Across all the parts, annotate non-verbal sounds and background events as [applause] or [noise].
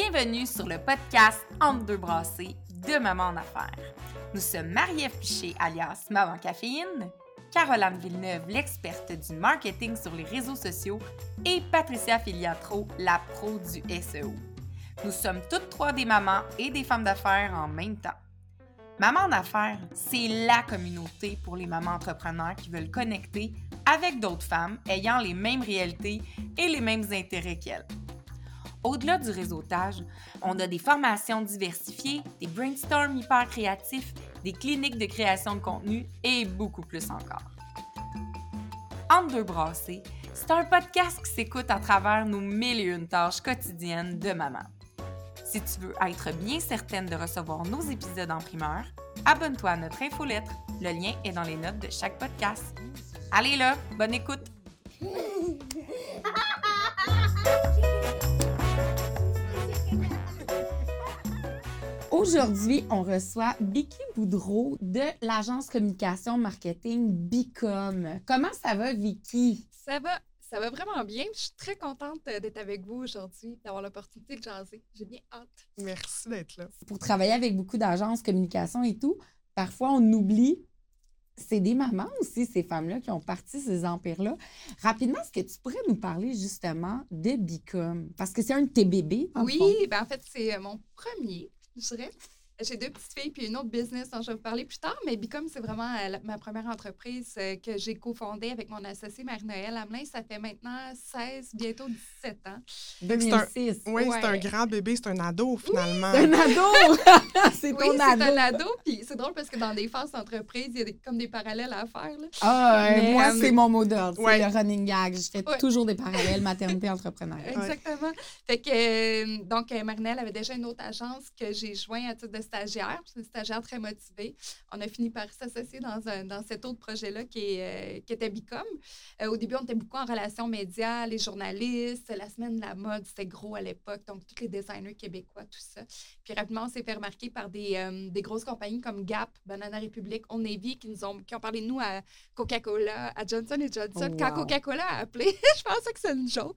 Bienvenue sur le podcast Entre deux brassées de Maman en affaires. Nous sommes Marie-Ève Piché, alias Maman Caféine, Caroline Villeneuve, l'experte du marketing sur les réseaux sociaux, et Patricia Filiatro, la pro du SEO. Nous sommes toutes trois des mamans et des femmes d'affaires en même temps. Maman en affaires, c'est la communauté pour les mamans entrepreneurs qui veulent connecter avec d'autres femmes ayant les mêmes réalités et les mêmes intérêts qu'elles. Au-delà du réseautage, on a des formations diversifiées, des brainstorms hyper créatifs, des cliniques de création de contenu et beaucoup plus encore. Entre deux brassées, c'est un podcast qui s'écoute à travers nos mille et une tâches quotidiennes de maman. Si tu veux être bien certaine de recevoir nos épisodes en primeur, abonne-toi à notre infolettre. Le lien est dans les notes de chaque podcast. Allez là, bonne écoute! [laughs] Aujourd'hui, on reçoit Vicky Boudreau de l'agence communication marketing Bicom. Comment ça va, Vicky? Ça va, ça va vraiment bien. Je suis très contente d'être avec vous aujourd'hui, d'avoir l'opportunité de jaser. J'ai bien hâte. Merci d'être là. Pour travailler avec beaucoup d'agences communication et tout, parfois on oublie c'est des mamans aussi, ces femmes-là, qui ont parti ces empires-là. Rapidement, est-ce que tu pourrais nous parler justement de Bicom? Parce que c'est un de tes bébés. en Oui, ben en fait, c'est mon premier, je dirais. J'ai deux petites filles puis une autre business dont je vais vous parler plus tard, mais Bicom, c'est vraiment euh, ma première entreprise euh, que j'ai cofondée avec mon associé Marie-Noël Hamelin. Ça fait maintenant 16, bientôt 17 ans. 2006. Oui, c'est un Ouais. grand bébé, c'est un ado finalement. C'est un ado! [laughs] c'est Oui, ton c'est ado! un ado, puis c'est drôle parce que dans des phases d'entreprise, il y a des- comme des parallèles à faire. là. Ah, Mais, moi, euh, c'est mon mot d'ordre. Ouais. C'est le running gag. Je fais Ouais. toujours des parallèles maternité-entrepreneur. Exactement. Fait que, euh, donc, euh, Marinelle avait déjà une autre agence que j'ai joint à titre de stagiaire. C'est une stagiaire très motivée. On a fini par s'associer dans, un- dans cet autre projet-là qui, est, euh, qui était Bicom. Euh, au début, on était beaucoup en relations médias, les journalistes, la semaine de la mode, c'était gros à l'époque. Donc, tous les designers québécois, tout ça. Puis rapidement, on s'est fait remarquer par des, euh, des grosses compagnies comme Gap, Banana Republic, Old Navy, qui, nous ont, qui ont parlé de nous à Coca-Cola, à Johnson Johnson. Quand Wow. Coca-Cola a appelé, [laughs] je pensais que c'était une joke.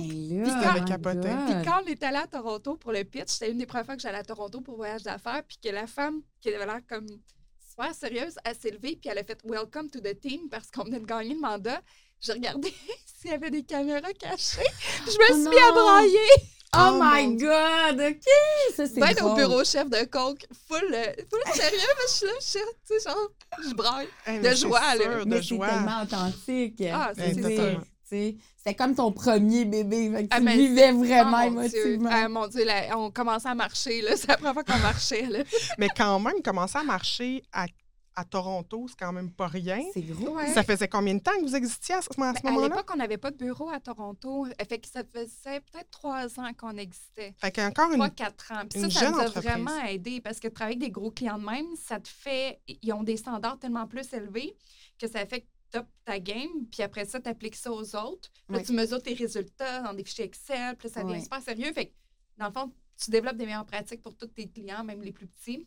Ben là, avait my capoté. God. Puis quand on est allé à Toronto pour le pitch, c'était une des premières fois que j'allais à Toronto pour voyage d'affaires, puis que la femme qui avait l'air comme super sérieuse, elle s'est levée, puis elle a fait Welcome to the team parce qu'on venait de gagner le mandat. J'ai regardé [laughs] s'il y avait des caméras cachées. Je me Oh suis mis à non! brailler. Oh, Oh my God! OK! Ça, c'est Ben, au bureau chef de Coke, full, euh, full sérieux, mais je suis là, je suis- tu sais, genre, je braille. Hey, de mais c'est joie, là. sûr, Mais de c'est joie. tellement authentique. Ah, c'est Tu sais, C'était comme ton premier bébé. Fait que Ah, tu mais- vivais Oh, vraiment mon Dieu. émotivement. Ah, mon Dieu, là, on commençait à marcher, là. [laughs] C'est la première fois qu'on marchait, là. Mais quand même, commencer à marcher à, à Toronto, c'est quand même pas rien. c'est gros. Ouais. Ça faisait combien de temps que vous existiez à ce, à ce Ben, à moment-là? l'époque, on n'avait pas de bureau à Toronto. Fait que ça faisait peut-être trois ans qu'on existait. Fait qu'encore une. Trois, quatre ans. Puis une ça, nous a entreprise. vraiment aidé parce que travailler avec des gros clients de même, ça te fait. Ils ont des standards tellement plus élevés que ça fait que top ta game, puis après ça, tu appliques ça aux autres. Puis là, Ouais. tu mesures tes résultats dans des fichiers Excel, puis là, ça devient Ouais. super sérieux. Fait que, dans le fond, tu développes des meilleures pratiques pour tous tes clients, même les plus petits.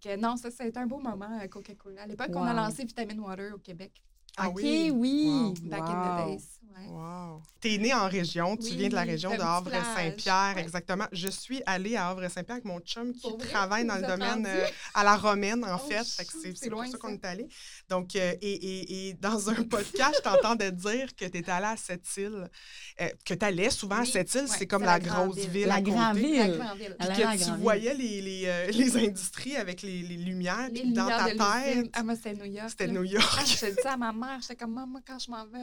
Que non, ça, ça a été un beau moment à Coca-Cola. À l'époque, on a lancé Vitamin Water au Québec. Ah OK, oui? oui. Wow. Back Wow. in the days. Ouais. Wow. T'es né en région, tu Oui, viens de la région de Havre-Saint-Pierre, exactement. Je suis allée à Havre-Saint-Pierre avec mon chum qui travaille dans le domaine euh, à la romaine, en Oh, fait. C'est pour ça qu'on est allé. Donc, euh, et, et- et dans un [laughs] podcast, je t'entendais dire que tu étais allée à Sept-Îles, euh, que tu allais souvent à Sept-Îles, ouais, c'est comme la, grosse ville. ville La grande ville. La grande ville. Puis que tu voyais les, les, euh, [laughs] les industries avec les, les lumières, Les puis dans lumières ta tête, Ah, moi, c'était New York. c'était. New Ah, York. je te dis [laughs] à ma mère, j'étais comme, maman, quand je m'en vais,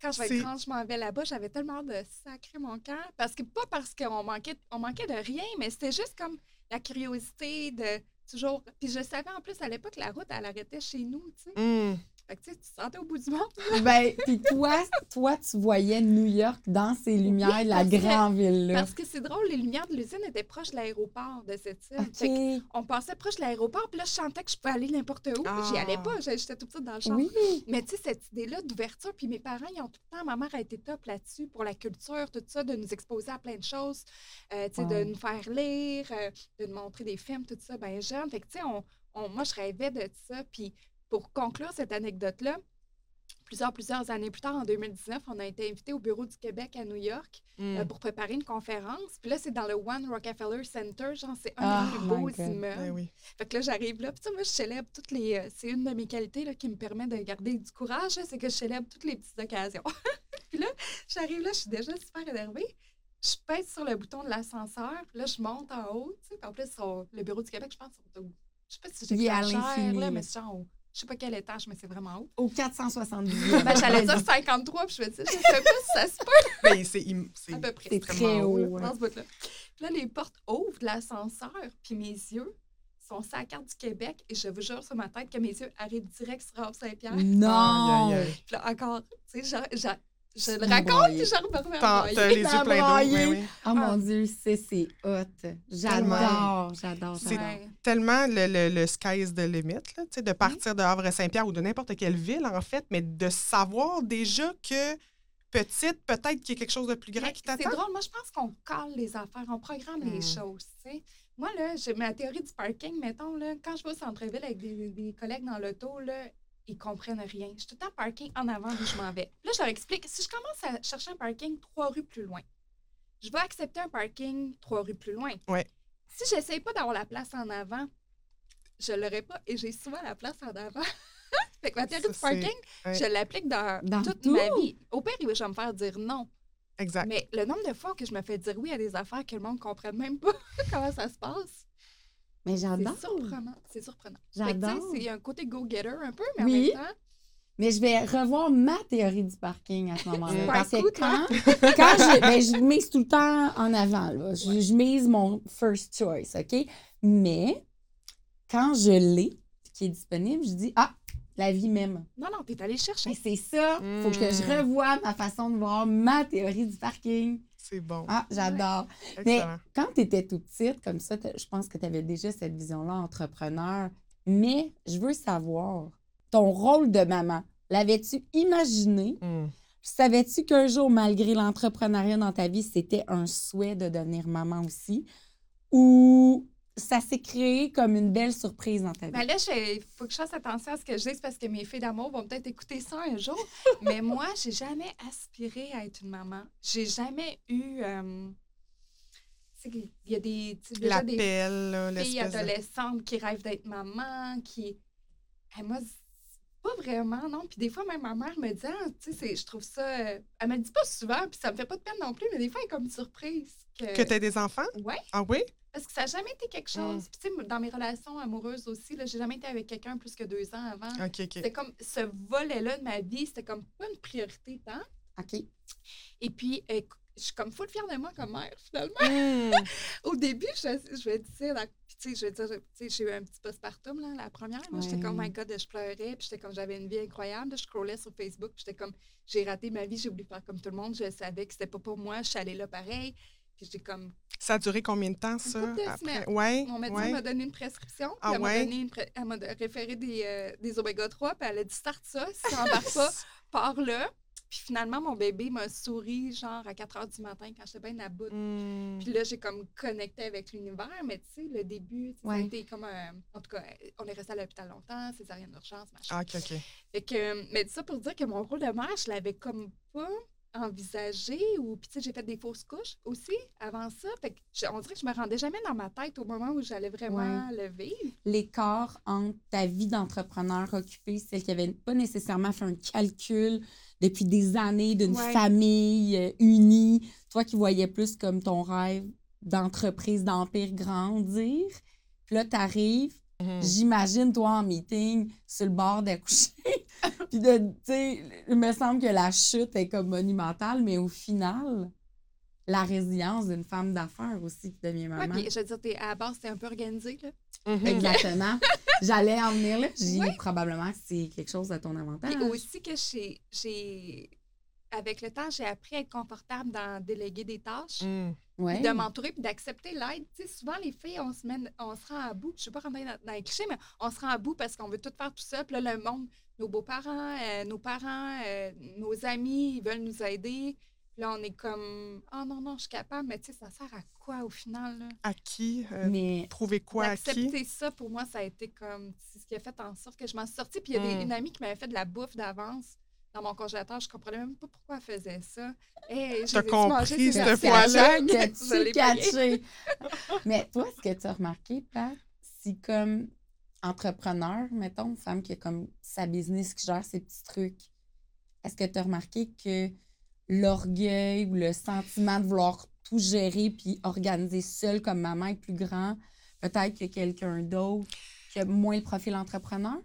quand je vais grande, je m'en vais là-bas, j'avais tellement hâte de sacrer mon cœur. Parce que, pas parce qu'on manquait, on manquait de rien, mais c'était juste comme la curiosité de toujours. Puis je savais en plus à l'époque, la route, elle arrêtait chez nous, tu sais. Hum. Fait que, tu sais, tu te sentais au bout du monde. [laughs] Ben, puis toi, toi, tu voyais New York dans ces lumières, la parce que- grande ville-là. Parce que c'est drôle, les lumières de l'usine étaient proches de l'aéroport de cette île. On passait proche de l'aéroport, puis là, je sentais que je pouvais aller n'importe où. J'y allais Ah. pas, j'étais toute petite dans le champ. Oui. Mais tu sais, cette idée-là d'ouverture, puis mes parents, ils ont tout le temps, ma mère a été top là-dessus pour la culture, tout ça, de nous exposer à plein de choses, euh, tu sais, Wow. de nous faire lire, euh, de nous montrer des films, tout ça, bien jeune. Fait que, tu sais, on, on- moi, je rêvais de ça. Puis pour conclure cette anecdote-là, plusieurs, plusieurs années plus tard, en 2019, on a été invité au Bureau du Québec à New York Mm. euh, pour préparer une conférence. Puis là, c'est dans le One Rockefeller Center. Genre, c'est un Ah, des plus beaux immeubles. Ben oui. Fait que là, j'arrive là. Puis, tu sais, moi, je célèbre toutes les. euh, c'est une de mes qualités là, qui me permet de garder du courage, là, c'est que je célèbre toutes les petites occasions. [laughs] puis là, j'arrive là, je suis déjà super énervée. Je pèse sur le bouton de l'ascenseur. Puis là, je monte en haut. Tu sais, puis en plus, sur le bureau du Québec, je pense, c'est au- je sais pas si à j'exagère, l'infini, là, mais c'est genre je sais pas quel étage, mais c'est vraiment haut. Au 470. Ben, j'allais dire 53, puis je me dis, je sais pas si ça se peut [laughs] Ben, c'est im- c'est à peu près. C'est extrêmement très haut, haut. ouais. dans ce bout-là. Puis là, les portes ouvrent de l'ascenseur, puis mes yeux sont sur la carte du Québec, et je vous jure sur ma tête que mes yeux arrivent direct sur Rob Saint-Pierre. Non! Puis là, encore, tu sais, je, le raconte, puis je à T'as les yeux pleins d'eau. braillé. oui, oui. Oh mon Dieu, c'est c'est hot. J'adore, j'adore, C'est-. Tellement le, le, le sky is the limit, là, tu sais, de partir de Havre-Saint-Pierre ou de n'importe quelle ville, en fait, mais de savoir déjà que petite, peut-être qu'il y a quelque chose de plus grand Mais qui C'est t'attend. drôle, moi, je pense qu'on colle les affaires, on programme les choses, tu sais. Moi, là, j'ai ma théorie du parking, mettons, là, quand je vais au centre-ville avec des, des collègues dans l'auto, là, ils comprennent rien. Je suis tout le temps parking en avant d'où je m'en vais. Là, je leur explique, si je commence à chercher un parking trois rues plus loin, je vais accepter un parking trois rues plus loin. Ouais. Si j'essaye pas d'avoir la place en avant, je l'aurai pas et j'ai souvent la place en avant. [laughs] fait que ma théorie du parking, ouais. je l'applique dans, Dans toute tout. ma vie. Au pire, je vais me faire dire non. Exact. Mais le nombre de fois que je me fais dire oui à des affaires que le monde ne comprenne même pas [laughs] comment ça se passe, Mais c'est j'adore. surprenant. C'est surprenant. Tu sais, J'adore. C'est un côté go-getter un peu, mais Oui. en même temps, Mais je vais revoir ma théorie du parking à ce moment-là. Parce que quand, quand je, ben, je mise tout le temps en avant, là. Je, je mise mon first choice, OK? Mais quand je l'ai, qui est disponible, je dis Ah, la vie même. non, non, t'es allé chercher. C'est ça. Faut que je Mm. revoie ma façon de voir ma théorie du parking. C'est bon. Ah, j'adore. Mais quand tu étais toute petite, comme ça, je pense que tu avais déjà cette vision-là, entrepreneur. Mais je veux savoir, ton rôle de maman, l'avais-tu imaginé? Mm. Savais-tu qu'un jour, malgré l'entrepreneuriat dans ta vie, c'était un souhait de devenir maman aussi? Ou ça s'est créé comme une belle surprise dans ta vie? Ben là, il faut que je fasse attention à ce que je dis parce que mes filles d'amour vont peut-être écouter ça un jour. [laughs] mais moi, j'ai jamais aspiré à être une maman. J'ai jamais eu. euh, tu sais, il y a des. déjà des filles de... adolescentes qui rêvent d'être maman, qui. Eh, moi, pas vraiment, non. Puis des fois, même ma mère me dit, ah, tu sais, je trouve ça. Elle me le dit pas souvent, puis ça me fait pas de peine non plus, mais des fois, elle est comme surprise. Que, Que tu des enfants? Ouais, Ah oui? Parce que ça n'a jamais été quelque chose. Puis, tu sais, dans mes relations amoureuses aussi, j'ai jamais été avec quelqu'un plus que deux ans avant. C'était comme ce volet-là de ma vie, c'était comme pas une priorité tant. OK. Et puis, euh, je suis comme full fière de moi comme mère, finalement. Mm. [laughs] Au début, je, je vais dire, la- puis tu sais, je vais dire, tu sais, j'ai eu un petit postpartum, là, la première. là. J'étais comme, my God, je pleurais, puis j'étais comme, j'avais une vie incroyable. Je scrollais sur Facebook, puis j'étais comme, j'ai raté ma vie, j'ai voulu faire comme tout le monde. Je savais que c'était pas pour moi, je suis allée là pareil. J'étais comme, Ça a duré combien de temps, ça? de après? Ouais, mon médecin ouais. m'a donné une prescription, Ah elle m'a donné une elle m'a référé des, euh, des oméga 3, puis elle a dit, start ça, si tu n'embarques pas, [laughs] pars là. Puis finalement, mon bébé m'a souri, genre, à 4 heures du matin, quand j'étais bien à bout. Mm. Puis là, j'ai comme connecté avec l'univers, mais tu sais, le début, Ouais. été comme un- En tout cas, on est resté à l'hôpital longtemps, césarienne d'urgence, machin. Ah, OK, OK. Fait que, mais ça pour dire que mon rôle de mère, je l'avais comme pas envisagé. Ou, puis tu sais, j'ai fait des fausses couches aussi avant ça. Fait que je- on dirait que je me rendais jamais dans ma tête au moment où j'allais vraiment le vivre. L'écart entre ta vie d'entrepreneur occupée, celle qui avait pas nécessairement fait un calcul depuis des années d'une Ouais. famille euh, unie, toi qui voyais plus comme ton rêve d'entreprise, d'empire grandir. Puis là, tu Mhm. J'imagine toi en meeting sur le bord d'accoucher. [laughs] Puis de, tu sais, il me semble que la chute est comme monumentale, mais au final, la résilience d'une femme d'affaires aussi qui devient Ouais, maman. puis je veux dire, t'es- à la base, c'était un peu organisé. Là. Mhm. Exactement. [laughs] J'allais en venir là. J'ai Ouais. probablement que c'est quelque chose à ton avantage. Puis aussi que j'ai- j'ai. Avec le temps, j'ai appris à être confortable dans déléguer des tâches. Mm. Ouais. Puis de m'entourer puis d'accepter l'aide. Tu sais, souvent, les filles, on se, met, on se rend à bout. Je ne vais pas rentrer dans, dans les clichés, mais on se rend à bout parce qu'on veut tout faire tout seul. Puis là, le monde, nos beaux-parents, euh, nos parents, euh, nos amis, ils veulent nous aider. Puis là, on est comme, oh non, non, je suis capable. Mais tu sais, ça sert à quoi au final? là? À qui? Euh, Mais Prouver quoi à qui? D'accepter ça, pour moi, ça a été comme c'est ce qui a fait en sorte que je m'en suis sortie. Puis il y a des- Mm. une amie qui m'avait fait de la bouffe d'avance dans mon congélateur. Je comprenais même pas pourquoi elle faisait ça. Hey, j'ai compris cette fois-là? [laughs] payé. catché? Mais toi, ce que tu as remarqué, Pat, si comme entrepreneur, mettons, une femme qui a comme sa business, qui gère ses petits trucs, est-ce que tu as remarqué que l'orgueil ou le sentiment de vouloir tout gérer puis organiser seul comme maman est plus grand, peut-être que quelqu'un d'autre qui a moins le profil entrepreneur?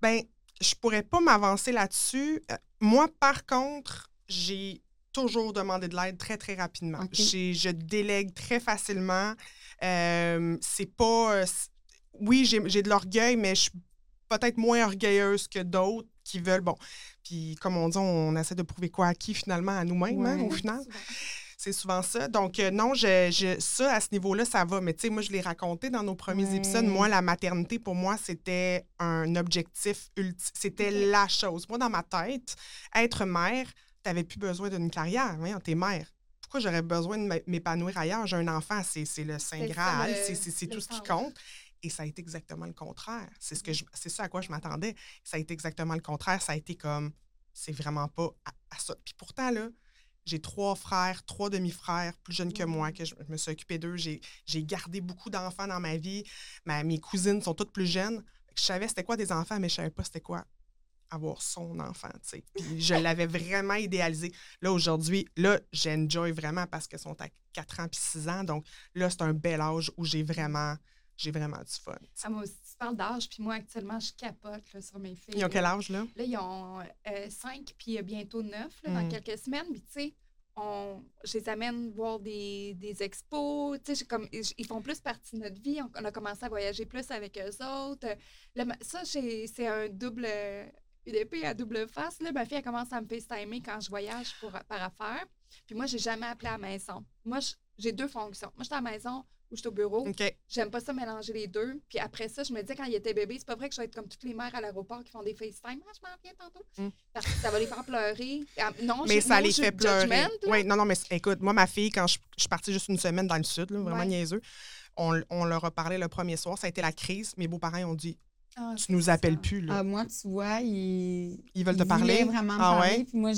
Ben, je pourrais pas m'avancer là-dessus. Euh, Moi, par contre, j'ai toujours demandé de l'aide très, très rapidement. Je délègue très facilement. Euh, c'est pas. euh, oui, j'ai de l'orgueil, mais je suis peut-être moins orgueilleuse que d'autres qui veulent. Bon. Puis, comme on dit, on essaie de prouver quoi à qui finalement, à nous-mêmes, hein, au final. C'est souvent ça. Donc, euh, non, je, je- ça, à ce niveau-là, ça va. Mais tu sais, moi, je l'ai raconté dans nos premiers Ouais. épisodes. Moi, la maternité, pour moi, c'était un objectif ultime. C'était la chose. Moi, dans ma tête, être mère, tu n'avais plus besoin d'une carrière. Voyons, t'es mère. Pourquoi j'aurais besoin de m'é- m'épanouir ailleurs? J'ai un enfant, c'est c'est le Saint Graal, le- c'est- tout ce qui compte. Et ça a été exactement le contraire. C'est ce que je- c'est ça à quoi je m'attendais. Ça a été exactement le contraire. Ça a été comme, c'est vraiment pas à, à ça. Puis pourtant, là, j'ai trois frères, trois demi-frères plus jeunes que moi, que je, me suis occupée d'eux. J'ai gardé beaucoup d'enfants dans ma vie. Ma- mes cousines sont toutes plus jeunes. Je savais c'était quoi des enfants, mais je savais pas c'était quoi avoir son enfant, tu sais. Puis je [laughs] l'avais vraiment idéalisé. Là, aujourd'hui, là, j'enjoy vraiment parce qu'elles sont à 4 ans puis 6 ans. Donc là, c'est un bel âge où j'ai vraiment, j'ai vraiment du fun. Ah, moi aussi, parles d'âge, puis moi, actuellement, je capote là, sur mes filles. Ils ont quel âge, là? Là, ils ont 5 puis euh, bientôt 9 dans Mm. quelques semaines. Puis, tu sais, on, je les amène voir des, des expos. Tu sais, j'ai comme, ils font plus partie de notre vie. On, on a commencé à voyager plus avec eux autres. Ma- ça, c'est un double. Une épée à double face. Là, ma fille, elle commence à me FaceTimer quand je voyage pour, par affaires. Puis moi, j'ai jamais appelé à la maison. Moi, j'ai deux fonctions. Moi, je suis à la maison ou je suis au bureau. J'aime pas ça mélanger les deux. Puis après ça, je me disais quand il était bébé, c'est pas vrai que je vais être comme toutes les mères à l'aéroport qui font des FaceTime. Ah, je m'en viens tantôt. Mm. Parce que ça va les faire pleurer. Ah, Non, Mais ça non, les fait le pleurer. judgment. Oui, non, non, mais écoute, moi, ma fille, quand je, je suis partie juste une semaine dans le sud, là, vraiment Ouais. niaiseux, on, on leur a parlé le premier soir. Ça a été la crise. Mes beaux-parents ont dit Ah, Tu nous ça. appelles plus, là. Ah, moi, tu vois, il. Ils veulent te parler? vraiment me Ah parler, ouais? puis moi,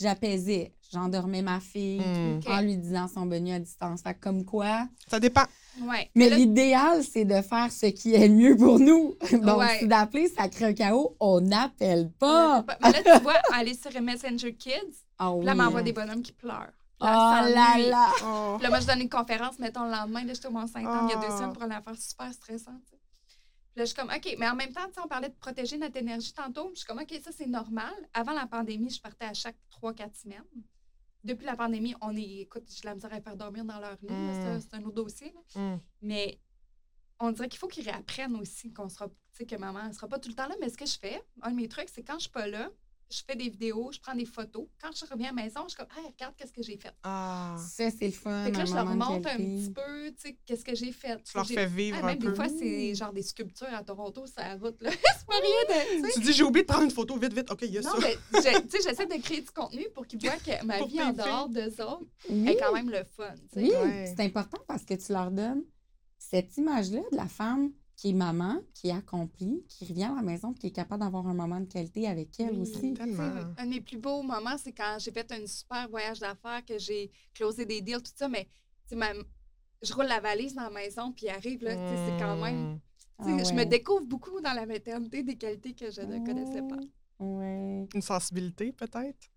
j'apaisais. J'endormais ma fille Hmm. En lui disant son bonnet à distance. Fait que comme quoi. Ça dépend. Ouais. Mais là, l'idéal, c'est de faire ce qui est le mieux pour nous. [laughs] Donc, Ouais. si d'appeler, ça crée un chaos, on n'appelle pas. mais là, tu vois, [laughs] aller sur Messenger Kids, Ah oui. là, elle m'envoie des bonhommes qui pleurent. Oh Puis là, elle là là. Oh. Là, moi, je donne une conférence, mettons, le lendemain. Là, j'étais au Mont-Saint-Anne il y a deux Ah. semaines pour une affaire super stressante. Là, je suis comme, OK, mais en même temps, tu sais, on parlait de protéger notre énergie tantôt. Je suis comme, OK, ça, c'est normal. Avant la pandémie, je partais à chaque 3-4 semaines. Depuis la pandémie, on est, écoute, j'ai la misère à faire dormir dans leur lit. Mm. c'est un autre dossier. là. Mm. Mais on dirait qu'il faut qu'ils réapprennent aussi qu'on sera, tu sais, que maman ne sera pas tout le temps là. Mais ce que je fais, un de mes trucs, c'est quand je suis pas là, je fais des vidéos, je prends des photos. Quand je reviens à la maison, je suis comme, hey, regarde qu'est-ce que j'ai fait. Ah. Ça, c'est le fun. Fait que là, je leur de montre un petit peu, tu sais, qu'est-ce que j'ai fait. Tu leur fais vivre Ah, un même peu. des fois, c'est genre des sculptures à Toronto, c'est la route, là. [laughs] c'est pas rien de. tu dis, j'ai oublié de prendre une photo, vite, vite. OK, il y a Non, ça. mais tu sais, j'essaie de créer du contenu pour qu'ils voient que ma [laughs] vie en dehors d'eux autres Oui, est quand même le fun. tu sais. oui. Ouais. c'est important parce que tu leur donnes cette image-là de la femme qui est maman, qui est accomplie, qui revient à la maison, qui est capable d'avoir un moment de qualité avec elle Oui. aussi. Un de mes plus beaux moments, c'est quand j'ai fait un super voyage d'affaires, que j'ai closé des deals, tout ça, mais tu sais, ma- je roule la valise dans la maison, puis arrive, là, c'est quand même. Mm. Ah Je me découvre beaucoup dans la maternité des qualités que je ne connaissais pas. Ouais. Une sensibilité, peut-être?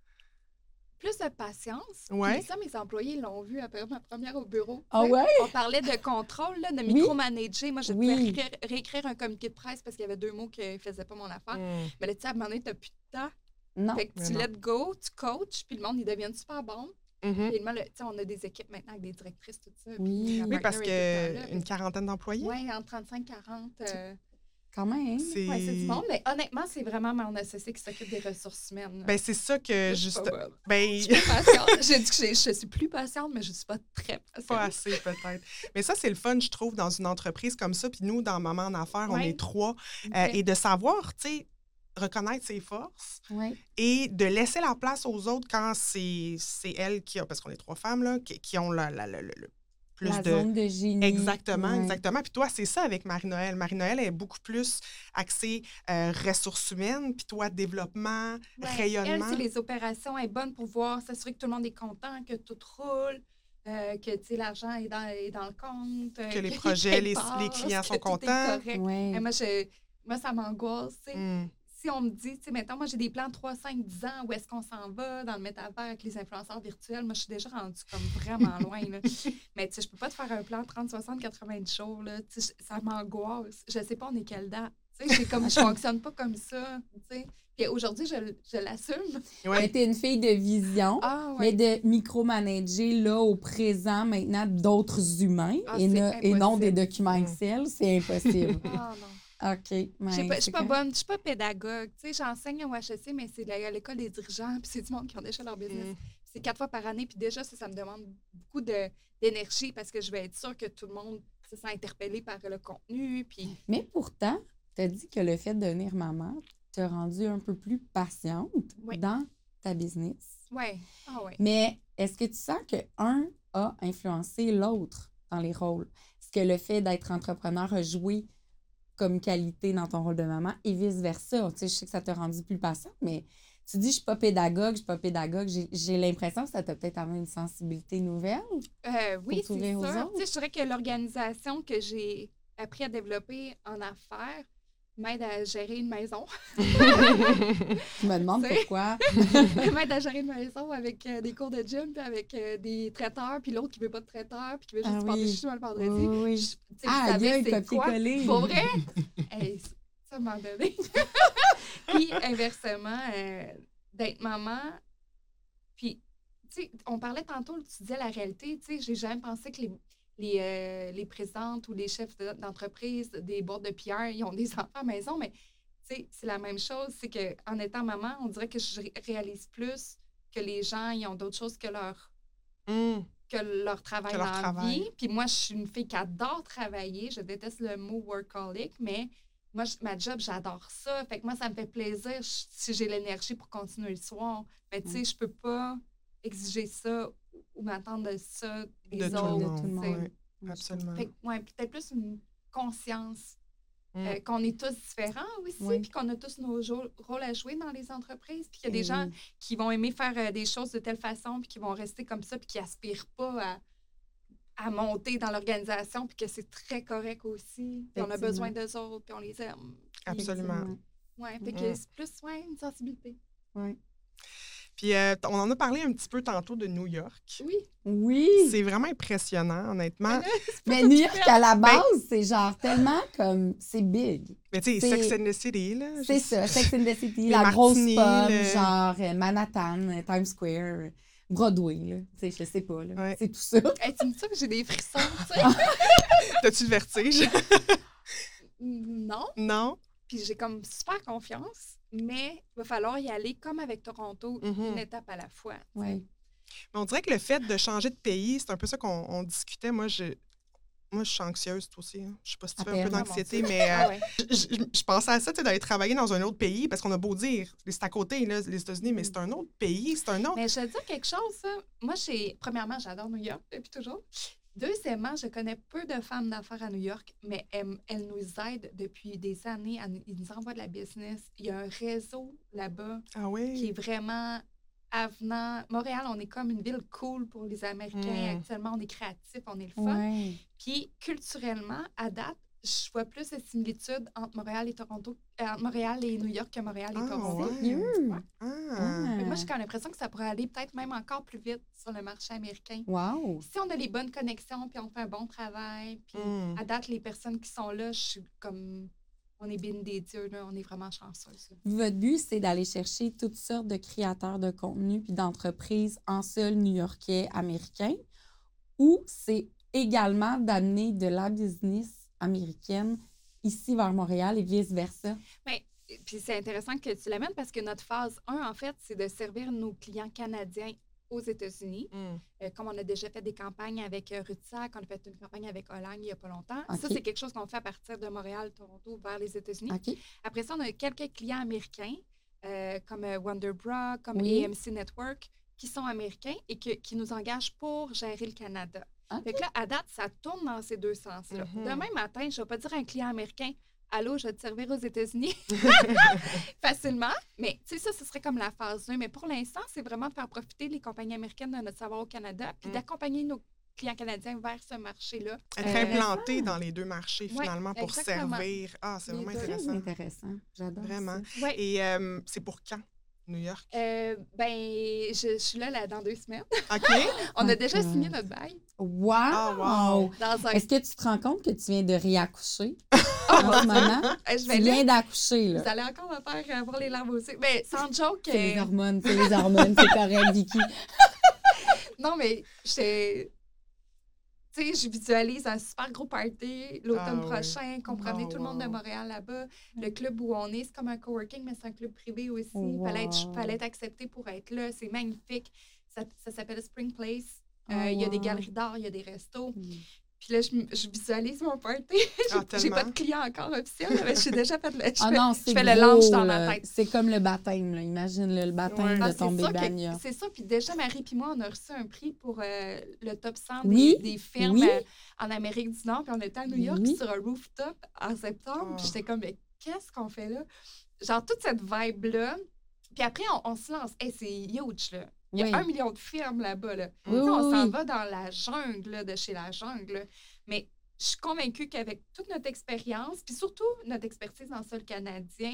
Plus de patience. Ouais. Ça, mes employés l'ont vu après ma première au bureau. Ah ouais? On parlait de contrôle, là, de Oui. micromanager. Moi, je Oui. devais réécrire, réécrire un communiqué de presse parce qu'il y avait deux mots qui ne faisaient pas mon affaire. Mm. Mais là, tu sais, à un moment donné, tu n'as plus de temps. Non. Fait que tu let go, tu coaches, puis le monde, ils deviennent super bons. Le- tu sais, on a des équipes maintenant avec des directrices, tout ça. Oui. Oui, parce qu'une quarantaine d'employés? Oui, entre 35 40. Euh, Quand même. C'est ouais, c'est du monde. Mais honnêtement, c'est vraiment mon associé qui s'occupe des ressources humaines. ben, c'est ça que Je suis juste. pas. Ben, Je suis [laughs] patiente. J'ai dit que je, je suis plus patiente, mais je suis pas très patiente. pas assez, peut-être. Mais ça, c'est le fun, je trouve, dans une entreprise comme ça. Puis nous, dans Maman en Affaires, on est trois. Euh, et de savoir, tu sais, reconnaître ses forces Oui. et de laisser la place aux autres quand c'est c'est elles qui ont, parce qu'on est trois femmes, là, qui, qui ont la, la- la- le- le- plus la de. zone de génie. Exactement, Ouais. exactement. Puis toi, c'est ça avec Marie-Noël. Marie-Noël est beaucoup plus axée euh, ressources humaines, puis toi, développement, Ouais, Elle, rayonnement. c'est les opérations, elle est bonne pour voir, s'assurer que tout le monde est content, que tout roule, euh, que tu sais, l'argent est dans, est dans le compte. euh, Que les projets, [laughs] les- les clients sont contents. correct. Ouais. Et moi, je- moi, ça m'angoisse. tu sais. Mm. Si on me dit, tu sais, mettons, moi, j'ai des plans 3, 5, 10 ans, où est-ce qu'on s'en va dans le métavers avec les influenceurs virtuels? Moi, je suis déjà rendue comme vraiment loin. Là. [laughs] Mais tu sais, je peux pas te faire un plan 30, 60, 90 jours. Là. Tu sais, ça m'angoisse. Je sais pas on est quelle date. Tu sais, comme, je fonctionne pas comme ça. Tu sais. Puis aujourd'hui, je, je l'assume. Ouais. Mais t'es une fille de vision. Ah, Mais de micromanager là au présent maintenant d'autres humains Ah, et, ne- et non des documents. Excel, c'est impossible. Ah, non. OK. Je suis pas bonne, je suis pas pédagogue. Tu sais, j'enseigne au HEC, mais c'est la- l'école des dirigeants, puis c'est du monde qui ont déjà leur business. Mm. C'est quatre fois par année, puis déjà, ça, ça me demande beaucoup de- d'énergie parce que je vais être sûre que tout le monde se sent interpellé par le contenu. Puis, Mais pourtant, tu as dit que le fait de devenir maman t'a rendu un peu plus patiente Oui. dans ta business. ouais. Ah, ouais. Mais est-ce que tu sens que un a influencé l'autre dans les rôles? Est-ce que le fait d'être entrepreneur a joué comme qualité dans ton rôle de maman et vice-versa? Tu sais, je sais que ça t'a rendu plus patiente, mais tu dis, je suis pas pédagogue, je suis pas pédagogue. J'ai- l'impression que ça t'a peut-être amené une sensibilité nouvelle. Euh, oui, c'est sûr. Tu sais, je dirais que l'organisation que j'ai appris à développer en affaires m'aide à gérer une maison. [laughs] Tu me demandes pourquoi? [laughs] m'aide à gérer une maison avec euh, des cours de gym, puis avec euh, des traiteurs, puis l'autre qui veut pas de traiteur, puis qui veut juste Ah du oui. le vendredi. oui, oui. Je- Ah, aïe, c'est quoi? copier-coller. Pour vrai? [laughs] Hey, ça m'a donné. puis inversement, euh, d'être maman, puis, tu sais, on parlait tantôt, tu disais la réalité, tu sais, j'ai jamais pensé que les, les, euh, les présidentes ou les chefs de- d'entreprise, des boîtes de PR, ils ont des [laughs] enfants à maison, mais, tu sais, c'est la même chose, c'est qu'en étant maman, on dirait que je ré- réalise plus que les gens, ils ont d'autres choses que leur Mm. que leur travail Que leur dans travail. vie. Puis moi, je suis une fille qui adore travailler. Je déteste le mot workaholic, mais moi, je- ma job, j'adore ça. Fait que moi, ça me fait plaisir je- si j'ai l'énergie pour continuer le soir. Mais tu sais, Mm. je peux pas exiger ça ou m'attendre de ça des De tout le autres. monde, tu sais. ouais. Absolument. Ouais, peut-être plus une conscience Mm. euh, qu'on est tous différents aussi, Oui. puis qu'on a tous nos rôles à jouer dans les entreprises, puis qu'il y a des gens oui. qui vont aimer faire euh, des choses de telle façon, puis qui vont rester comme ça, puis qui aspirent pas à, à monter dans l'organisation, puis que c'est très correct aussi. Puis on a besoin d'eux autres, puis on les aime. Absolument. Ouais, fait que Mm. c'est plus ouais, une sensibilité. Ouais. Puis euh, on en a parlé un petit peu tantôt de New York. Oui. Oui. C'est vraiment impressionnant, honnêtement. [laughs] Mais New York, à la base, c'est genre tellement comme. C'est big. Mais tu sais, C'est- Sex and the City, là. C'est ça. Sex and the City, la grosse pub, le- genre euh, Manhattan, euh, Times Square, Broadway, là. Tu sais, je sais pas, là. Ouais. C'est tout ça. [laughs] Hey, tu me dis ça que j'ai des frissons, tu sais? [laughs] T'as-tu le vertige? non. non? Puis j'ai comme super confiance, mais il va falloir y aller comme avec Toronto, Mhm. une étape à la fois. Ouais. Mais on dirait que le fait de changer de pays, c'est un peu ça qu'on on discutait. Moi, je, moi, je suis anxieuse, toi aussi. hein. Je sais pas si tu À fais un peu. Ah, mon d'anxiété, mais euh, Ah ouais. je, je- je pensais à ça, tu sais, d'aller travailler dans un autre pays, parce qu'on a beau dire, c'est à côté, là, les États-Unis, mais c'est un autre pays, c'est un autre. Mais je vais te dire quelque chose, ça. Moi, premièrement, j'adore New York depuis toujours. Deuxièmement, je connais peu de femmes d'affaires à New York, mais elles, elles nous aident depuis des années. ils nous envoient de la business. Il y a un réseau là-bas Ah qui est vraiment avenant. Montréal, on est comme une ville cool pour les Américains. Mm. Actuellement, on est créatifs, on est le fun. Puis culturellement, à date, je vois plus de similitudes entre Montréal et Toronto, euh, entre Montréal et New York que Montréal et Ah, Toronto. ouais. Ouais. Ah. Moi, j'ai comme l'impression que ça pourrait aller peut-être même encore plus vite sur le marché américain. Wow. Si on a les bonnes connexions, puis on fait un bon travail, puis Mm. à date, les personnes qui sont là, je suis comme... On est béni des dieux, là, on est vraiment chanceux. ça. Votre but, c'est d'aller chercher toutes sortes de créateurs de contenu puis d'entreprises en sol new-yorkais américain ou c'est également d'amener de la business américaine ici vers Montréal et vice-versa? Mais, puis c'est intéressant que tu l'amènes parce que notre phase 1, en fait, c'est de servir nos clients canadiens aux États-Unis. Mm. Euh, comme on a déjà fait des campagnes avec euh, Rutsac, on a fait une campagne avec Hollande il n'y a pas longtemps. Ça, c'est quelque chose qu'on fait à partir de Montréal, Toronto, vers les États-Unis. Après ça, on a quelques clients américains, euh, comme Wonderbra, comme Oui. AMC Network, qui sont américains et que- qui nous engagent pour gérer le Canada. OK. Fait que là, à date, ça tourne dans ces deux sens-là. Mhm. Demain matin, je ne vais pas dire à un client américain Allô, je vais te servir aux États-Unis [laughs] [laughs] facilement. Mais tu sais, ça, ce serait comme la phase 1. Mais pour l'instant, c'est vraiment de faire profiter les compagnies américaines de notre savoir au Canada puis Mm. d'accompagner nos clients canadiens vers ce marché-là. Être Euh, implanté dans les deux marchés, Ouais, finalement, pour servir. Ah, c'est vraiment intéressant. intéressant. J'adore. Vraiment. ça. Ouais. Et euh, c'est pour quand, New York? Euh, ben, je, je suis là, là dans deux semaines. [laughs] OK. [laughs] On a déjà signé notre bail Wow! Ah, wow. dans un. Est-ce que tu te rends compte que tu viens de réaccoucher Oh, [laughs] en ce moment? Euh, je Tu viens d'accoucher, Vous là. allez encore me faire avoir les larmes aussi. Mais sans joke. C'est les euh, hormones, c'est les hormones, c'est correct, Vicky. Non, mais j'étais. Tu sais, je visualise un super gros party l'automne Ah prochain, qu'on amener Oh, tout le monde de. Montréal là-bas. Le club où on est, c'est comme un coworking, mais c'est un club privé aussi. Oh, Fallait, être, fallait être accepté pour être là. C'est magnifique. Ça, ça s'appelle Spring Place. Euh, Oh, Il y a des galeries d'art, il y a des restos. Mm. Puis là, je, je visualise mon party. [laughs] Ah, J'ai tellement. pas de client encore officiel, mais j'ai déjà fait le. je Ah fais- non, je c'est fais le gros, lunch dans ma là. tête. C'est comme le baptême, là. Imagine le, le baptême Ouais. Ah, de c'est ton ça bébé. C'est ça. Puis déjà, Marie puis moi, on a reçu un prix pour euh, le top 100 des, Oui, des films oui. euh, en Amérique du Nord. Puis on était à New York Oui. sur un rooftop en septembre. Oh. Puis j'étais comme, mais qu'est-ce qu'on fait là? Genre, toute cette vibe-là. Puis après, on, on se lance. Hey, c'est huge, là. Il y a Oui. un million de films là-bas, là. Oui, on s'en va dans la jungle, là, de chez la jungle. là. Mais je suis convaincue qu'avec toute notre expérience, puis surtout notre expertise dans le sol canadien,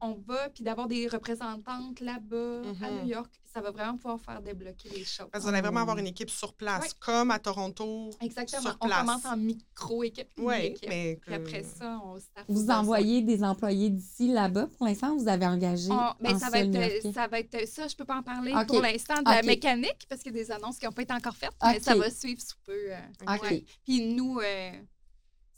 on va, puis d'avoir des représentantes là-bas, à. New York, ça va vraiment pouvoir faire débloquer les choses. Parce que vous allez vraiment avoir une équipe sur place, Ouais. comme à Toronto. Exactement. sur On place. commence en micro-équipe. Oui, mais. Puis après ça, on staff Vous envoyez des employés d'ici là-bas pour l'instant, vous avez engagé On- mais en ça, va être, ça va être ça, je peux pas en parler pour l'instant de la mécanique parce qu'il y a des annonces qui n'ont pas été encore faites, mais ça va suivre sous peu. euh, ouais. Puis nous, euh,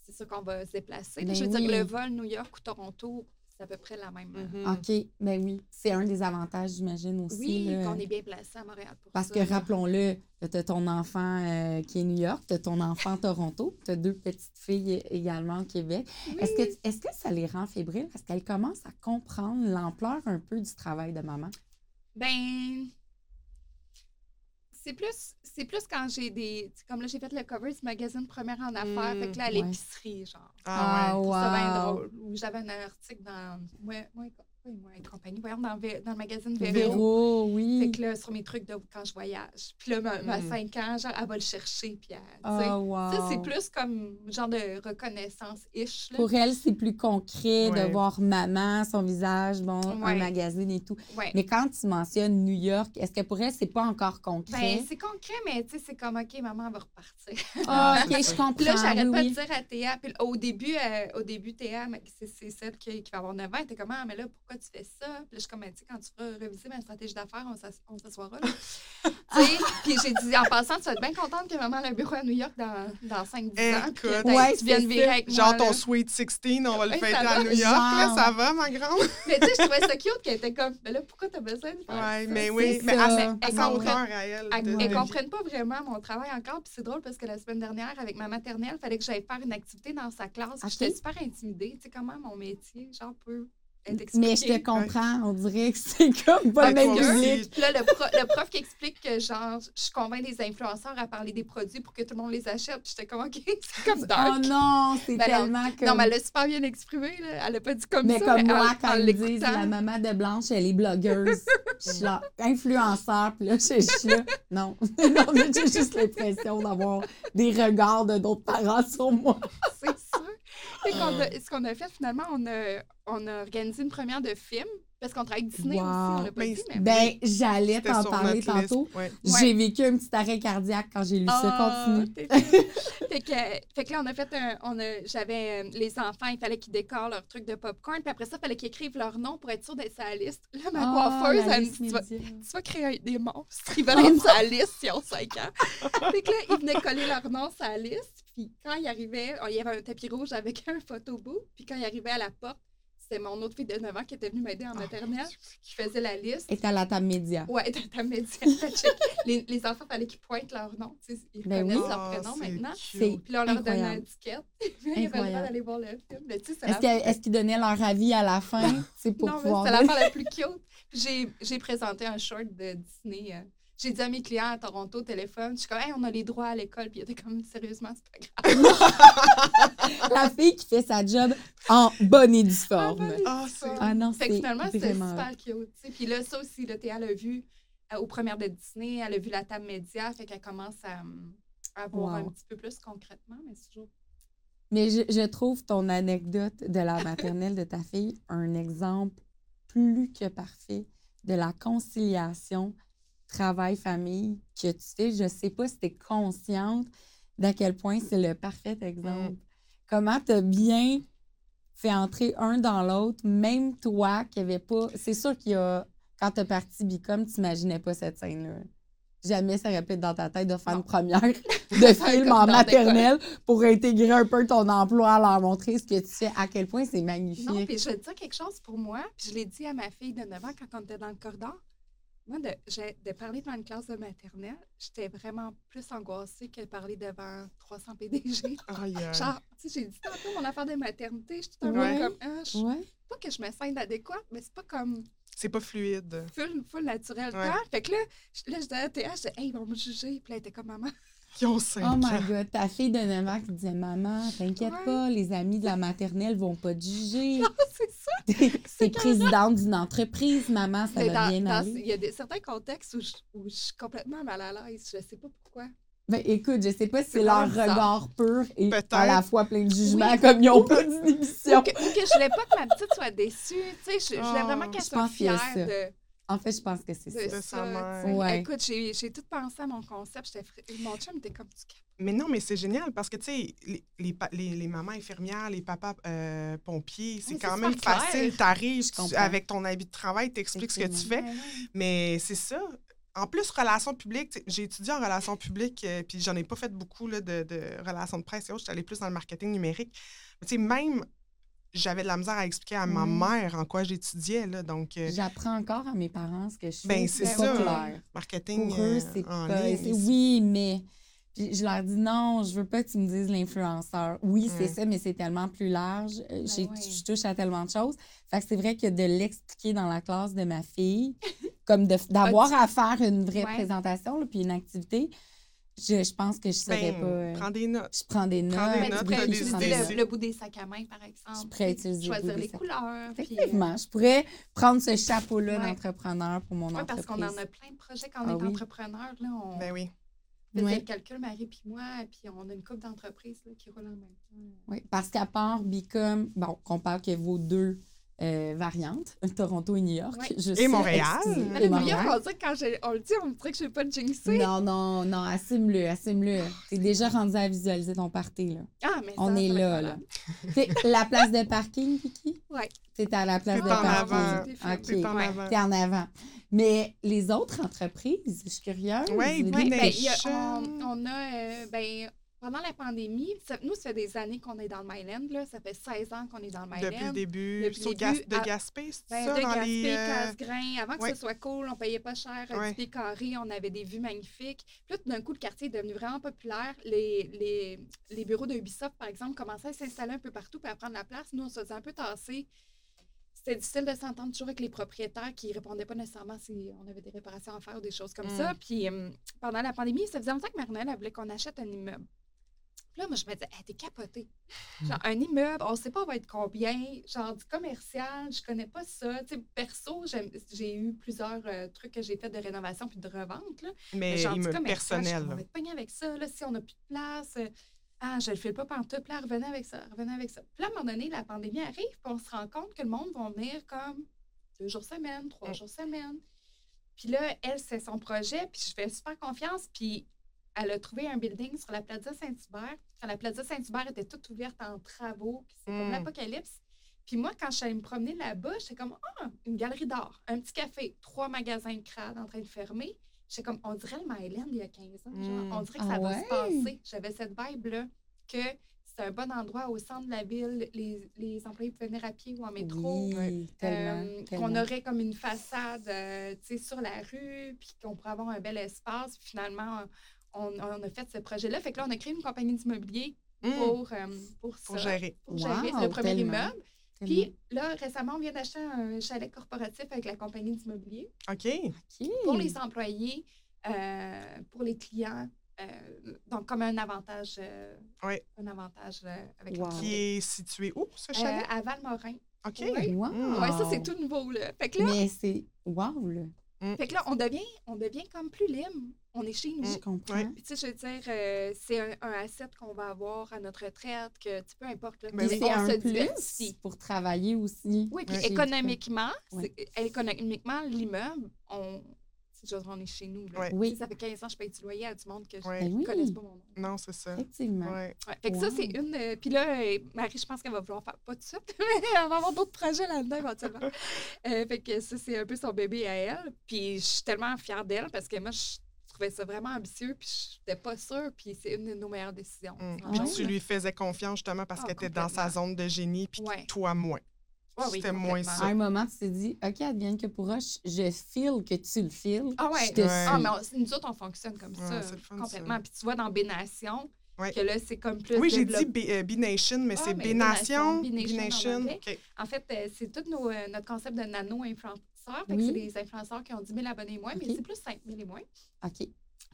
c'est ça qu'on va se déplacer. Ben je veux oui. dire, le vol New York ou Toronto, c'est à peu près la même. euh, Mhm. OK, ben oui. C'est un des avantages, j'imagine aussi. Oui, qu'on est bien placé à Montréal pour Parce ça. que rappelons-le, tu as ton enfant euh, qui est New York, tu as ton enfant à Toronto, tu as deux petites filles également au Québec. Oui. Est-ce que, est que ça les rend fébriles? Parce qu'elles commencent à comprendre l'ampleur un peu du travail de maman? Ben. C'est plus, c'est plus quand j'ai des. Comme là, j'ai fait le cover du magazine Première en Affaires. Mm, fait que là, à ouais. l'épicerie, genre. Ah, ouais. Ça bien drôle. Ou j'avais un article dans. Ouais, ouais, ouais, ouais, compagnie. Voyons, dans, dans le magazine Véro. Véro, Fait oui. que là, sur mes trucs de quand je voyage. Puis là, ma, ma Mm. 5 ans, genre, elle va le chercher. Puis elle, tu sais. Wow. Ça, c'est plus comme genre de reconnaissance-ish. là. Pour elle, c'est plus concret Ouais. de voir maman, son visage, bon, un magazine et tout. Ouais. Mais quand tu mentionnes New York, est-ce que pour elle, c'est pas encore concret? Ben, c'est concret, mais tu sais, c'est comme, OK, maman va repartir. Ah, ok, [laughs] je comprends. Puis là, j'arrête oui, pas oui. de dire à Théa. Puis au début, euh, au début Théa, mais c'est, c'est celle qui, qui va avoir 9 ans, elle était comme, ah, mais là, pourquoi tu fais ça? Puis là, je suis comme, Ben, tu sais, quand tu feras réviser ma stratégie d'affaires, on, s'ass- on s'assoira. [laughs] puis j'ai dit, en passant, tu vas être bien contente que maman a un bureau à New York dans, dans 5-10 ans. Que Ouais, tu viennes vivre avec moi. Genre ton là. Sweet 16, on va le Ouais, fêter à. New York, là, ça va, ma grande? [laughs] Mais tu sais, je trouvais ça cute qu'elle était comme, mais là, pourquoi t'as besoin de faire Ouais, ça? mais oui, mais ça. à, Mais à elles sa comprennent- hauteur à elle. Elles ne comprennent pas vraiment mon travail encore. Puis c'est drôle parce que la semaine dernière, avec ma maternelle, il fallait que j'aille faire une activité dans sa classe. Ok. J'étais super intimidée. Tu sais comment mon métier, genre, peut Mais je te comprends, on dirait que c'est comme pas Ouais, le même public. Là, le, pro- le prof qui explique que, genre, je convainc des influenceurs à parler des produits pour que tout le monde les achète. J'étais comme, OK, [laughs] c'est comme Oh dark. non, c'est Ben non. tellement comme... non, mais elle a super bien exprimé. Là. Elle a pas dit comme Mais ça. comme mais moi, en- quand ils disent la maman de Blanche, elle est blogueuse. [laughs] je suis là, influenceur, puis là, je, suis là. Non, [laughs] non mais j'ai juste l'impression d'avoir des regards de d'autres parents sur moi. C'est a- ce qu'on a fait, finalement, on a, on a organisé une première de film. Parce qu'on travaille avec Disney aussi, on l'a pas dit. Mais Ben, j'allais t'en parler tantôt. ouais. J'ai vécu un petit arrêt cardiaque quand j'ai lu ça. Ah, Continue. [laughs] fait, que, fait que là, on a fait un. On a, j'avais euh, les enfants, il fallait qu'ils décorent leur truc de popcorn. Puis après ça, il fallait qu'ils écrivent leur nom pour être sûr d'être sur la liste. Là, ma Ah, coiffeuse, elle me dit tu vas, média. tu vas créer un- des monstres. Ils veulent être sur la liste s'ils ont 5 ans. [laughs] fait que là, ils venaient coller leur nom sur la liste. Puis quand ils arrivaient, oh, il y avait un tapis rouge avec un photobook. Puis quand ils arrivaient à la porte, c'était mon autre fille de 9 ans qui était venue m'aider en Oh, maternelle, qui faisait la liste. Et à la table média. Ouais, dans ta médiane. les, les enfants, il fallait qu'ils pointent leur nom. Ils Ben connaissent oui. leur Ah, prénom maintenant. Puis là, on leur une incroyable. étiquette. [laughs] Ils avaient le droit d'aller voir le film. Mais Est-ce la... qu'ils donnaient leur avis à la fin? C'est pour non, mais pouvoir c'est dire- l'affaire la plus cute. Puis j'ai- j'ai présenté un short de Disney. J'ai dit à mes clients à Toronto au téléphone, je suis comme, hey, on a les droits à l'école. Puis il était comme, sérieusement, c'est pas grave. La fille qui fait sa job en bonne et due Ah, forme. Ah, c'est- Ah non, Fait que c'est finalement, c'était super cute. tu sais. Puis là, ça aussi, là, Théa l'a vu euh, aux premières de Disney, elle a vu la table média, fait qu'elle commence à, à voir Wow. un petit peu plus concrètement, mais c'est toujours. Mais je, je trouve ton anecdote de la maternelle de ta fille un exemple plus que parfait de la conciliation travail-famille que tu fais. Je sais pas si tu es consciente d'à quel point c'est le parfait exemple. Comment tu as bien fait entrer un dans l'autre, même toi qui avait pas. C'est sûr qu'il y a. Quand tu as parti Bicom, tu n'imaginais pas cette scène-là. Jamais ça être dans ta tête de faire Non. une première [laughs] de film en maternelle pour intégrer un peu ton emploi, leur montrer ce que tu fais, à quel point c'est Non, magnifique. puis je vais te dire quelque chose pour moi, puis je l'ai dit à ma fille de 9 ans quand on était dans le corridor. Moi, de, j'ai- de parler devant une classe de maternelle, j'étais vraiment plus angoissée que de parler devant 300 PDG. Aïe, aïe. Genre, tu sais, j'ai dit tantôt mon affaire de maternité, je suis tout un Ouais. peu comme, ah, je- Ouais. pas que je me sens inadéquate, mais c'est pas comme C'est pas fluide. full, full naturel. Ouais. Fait que là, je, là, je disais à Théa, je disais, hey, ils vont me juger. Puis là, elle était comme maman. Ont Oh ans. my god, ta fille de 9 ans qui disait Maman, t'inquiète Ouais. pas, les amis de la maternelle vont pas te juger. [laughs] c'est ça. T'es présidente d'une entreprise, maman, ça Mais va dans- bien dans- aller. il y a des, certains contextes où je, où je suis complètement mal à l'aise. Je sais pas pourquoi. Ben, écoute, je sais pas si C'est leur bizarre. regard pur et à la fois plein de jugements, Oui. comme ils ont pas d'inhibition. Ou que, ou que je voulais pas que ma petite soit déçue. Tu sais, je, je voulais Oh, vraiment qu'elle je soit fière de, En fait, je pense que c'est ça. Ça. tu. Ouais. Écoute, j'ai j'ai tout pensé à mon concept. Mon chum était comme tu Mais non, mais c'est génial parce que, tu sais, les, les, pa- les- les mamans infirmières, les papas euh, pompiers, c'est Oui, quand même facile. Je tu- avec ton habit de travail, t'expliques ce que tu fais. Mais c'est ça. En plus, relations publiques, tu j'ai étudié en relations publiques, euh, puis j'en ai pas fait beaucoup là, de, de relations de presse et autres. J'étais allée plus dans le marketing numérique. Mais tu sais, même, j'avais de la misère à expliquer à ma Mm. mère en quoi j'étudiais. Là, donc, euh, J'apprends encore à mes parents ce que je fais. ben, c'est ça. clair. Marketing Pour eux, euh, c'est en pas. ligne, c'est- c'est- Oui, mais. Puis je leur dis non, je veux pas que tu me dises l'influenceur. Oui, c'est Mm. ça, mais c'est tellement plus large. Euh, j'ai- ouais. Je touche à tellement de choses. Fait que c'est vrai que de l'expliquer dans la classe de ma fille, comme de- d'avoir à faire une vraie Ouais. présentation, là, puis une activité, je, je pense que je serais Ben, pas. euh, Prends des notes. je prends des notes. Prends des Mais notes, tu pourrais je utiliser le, notes. le bout des sacs à main, par exemple. Je pourrais utiliser le bout Choisir des les sacs. couleurs. puis, euh, Effectivement, je pourrais prendre ce chapeau-là Ouais. d'entrepreneur pour mon ouais, entreprise. parce qu'on en a plein de projets quand on Ah est oui. entrepreneur. Là, on Ben oui. faisait Ouais. le calcul, Marie puis moi, puis on a une couple d'entreprises là, qui roulent en même temps. Oui, parce qu'à part Bicom, bon, qu'on parle que vos deux euh, variantes, Toronto et New York. Ouais. je Et Montréal. Mais Et le New York, Montréal. on dirait que quand on le dit, on dirait que je ne vais pas le jinxer. Non, non, non, assume-le, assume-le. T'es déjà rendu à visualiser ton party, là. Ah, mais On ça, est ça là, là. T'es- la place de parking, Kiki? Ouais. T'es à la place T'es de en parking. avant. OK. T'es en Ouais. avant. T'es en avant. Mais les autres entreprises, je suis curieuse. Oui, dites- ben, il y a- Nation. on, on a, euh, ben, pendant la pandémie, ça- nous, ça fait des années qu'on est dans le Myland, là. Ça fait 16 ans qu'on est dans le Myland. Depuis le début. Depuis le Gas- début, de à- Gaspé, c'est Ben, ça? de dans Gaspé, les, euh, Casgrain. Avant que ce soit cool, on payait pas cher, un Ouais. petit carré, on avait des vues magnifiques. Puis là, tout d'un coup, le quartier est devenu vraiment populaire. Les, les, les bureaux de Ubisoft, par exemple, commençaient à s'installer un peu partout et à prendre la place. Nous, on se faisait un peu tasser. C'était difficile de s'entendre toujours avec les propriétaires qui répondaient pas nécessairement si on avait des réparations à faire ou des choses comme Mm. ça. Puis euh, pendant la pandémie, ça faisait longtemps que Marinelle elle voulait qu'on achète un immeuble. Là, moi, je me disais, hey, t'es capotée. Genre, un immeuble, on sait pas on va être combien. Genre, du commercial, je connais pas ça. Tu sais, perso, j'ai eu plusieurs euh, trucs que j'ai fait de rénovation puis de revente. Là. Mais genre, du immeuble personnel. On va être pogné avec ça. Là, si on n'a plus de place. euh, ah, je le file pas pantoute. Puis là, revenez avec ça, revenez avec ça. Puis là, à un moment donné, la pandémie arrive, puis on se rend compte que le monde va venir comme deux jours semaine, trois Mm. jours semaine. Puis là, elle, c'est son projet, puis je fais super confiance. Puis elle a trouvé un building sur la Plaza Saint-Hubert. Quand la Plaza Saint-Hubert était toute ouverte en travaux, puis c'est comme Mm. l'apocalypse. Puis moi, quand je suis allée me promener là-bas, j'étais comme, ah, une galerie d'art, un petit café, trois magasins de crade en train de fermer. J'étais comme, on dirait le Myland il y a 15 ans. genre. Mm. On dirait que Ah ça va ouais? se passer. J'avais cette vibe-là que c'est un bon endroit au centre de la ville. Les, les employés pouvaient venir à pied ou en métro. Oui, Euh, tellement. qu'on aurait comme une façade euh, tu sais, sur la rue, puis qu'on pourrait avoir un bel espace. Puis finalement, on, on a fait ce projet-là. Fait que là, on a créé une compagnie d'immobilier Mm. pour, euh, pour, Pour ça, gérer. pour gérer le premier tellement, immeuble. tellement. Puis là, récemment, on vient d'acheter un chalet corporatif avec la compagnie d'immobilier OK. Pour les employés. euh, pour les clients. euh, donc, comme un avantage, Oui. un avantage avec Wow. Qui est situé où, ce chalet? à Valmorin. OK. oui. Wow. Mm. Oui, ça, c'est tout nouveau. Là. Fait que là, Mais c'est. Wow, là. fait que là on, devient, on devient comme plus libre. On est chez nous. Je comprends. Puis, tu sais, je veux dire, euh, c'est un, un asset qu'on va avoir à notre retraite, que, tu peu importe. Là, Ben Puis oui. c'est on un se plus diversifie. pour travailler aussi. Oui, puis Ouais. économiquement, Ouais. c'est- économiquement, l'immeuble, on, on est chez nous. Là. Ouais. Oui. Ça fait 15 ans que je paye du loyer à du monde que je Ouais. Ben ne oui. connaisse pas mon nom. Non, c'est ça. Effectivement. Ouais. Ouais, fait que ça, c'est une. euh, puis là, euh, Marie, je pense qu'elle va vouloir faire pas tout de suite, [laughs] mais elle va avoir d'autres projets là-dedans éventuellement. Euh, fait que ça, c'est un peu son bébé à elle. Puis je suis tellement fière d'elle parce que moi, je trouvais ça vraiment ambitieux, puis je n'étais pas sûre, puis c'est une de nos meilleures décisions. Mm. Puis tu lui faisais confiance justement parce Ah, qu'elle était dans sa zone de génie, puis Ouais. toi moins. Ouais, oui, C'était moins ça. À un moment, tu t'es dit, OK, advienne que pourra, je, je file que tu le files. Ah ouais. Je te Ouais. Ah, mais on- nous autres, on fonctionne comme Ouais, ça, c'est le fun, complètement. ça. Puis tu vois, dans Bénation, Ouais. que là, c'est comme plus Oui, j'ai dit développé. B- euh, B-Nation, mais Ah, c'est B-Nation. B-Nation, B-Nation en anglais. OK. En fait, euh, c'est tout nos, euh, notre concept de nano-influenceurs. Fait que Oui. c'est des influenceurs qui ont 10 000 abonnés et moins, mais c'est plus 5 000 et moins. OK.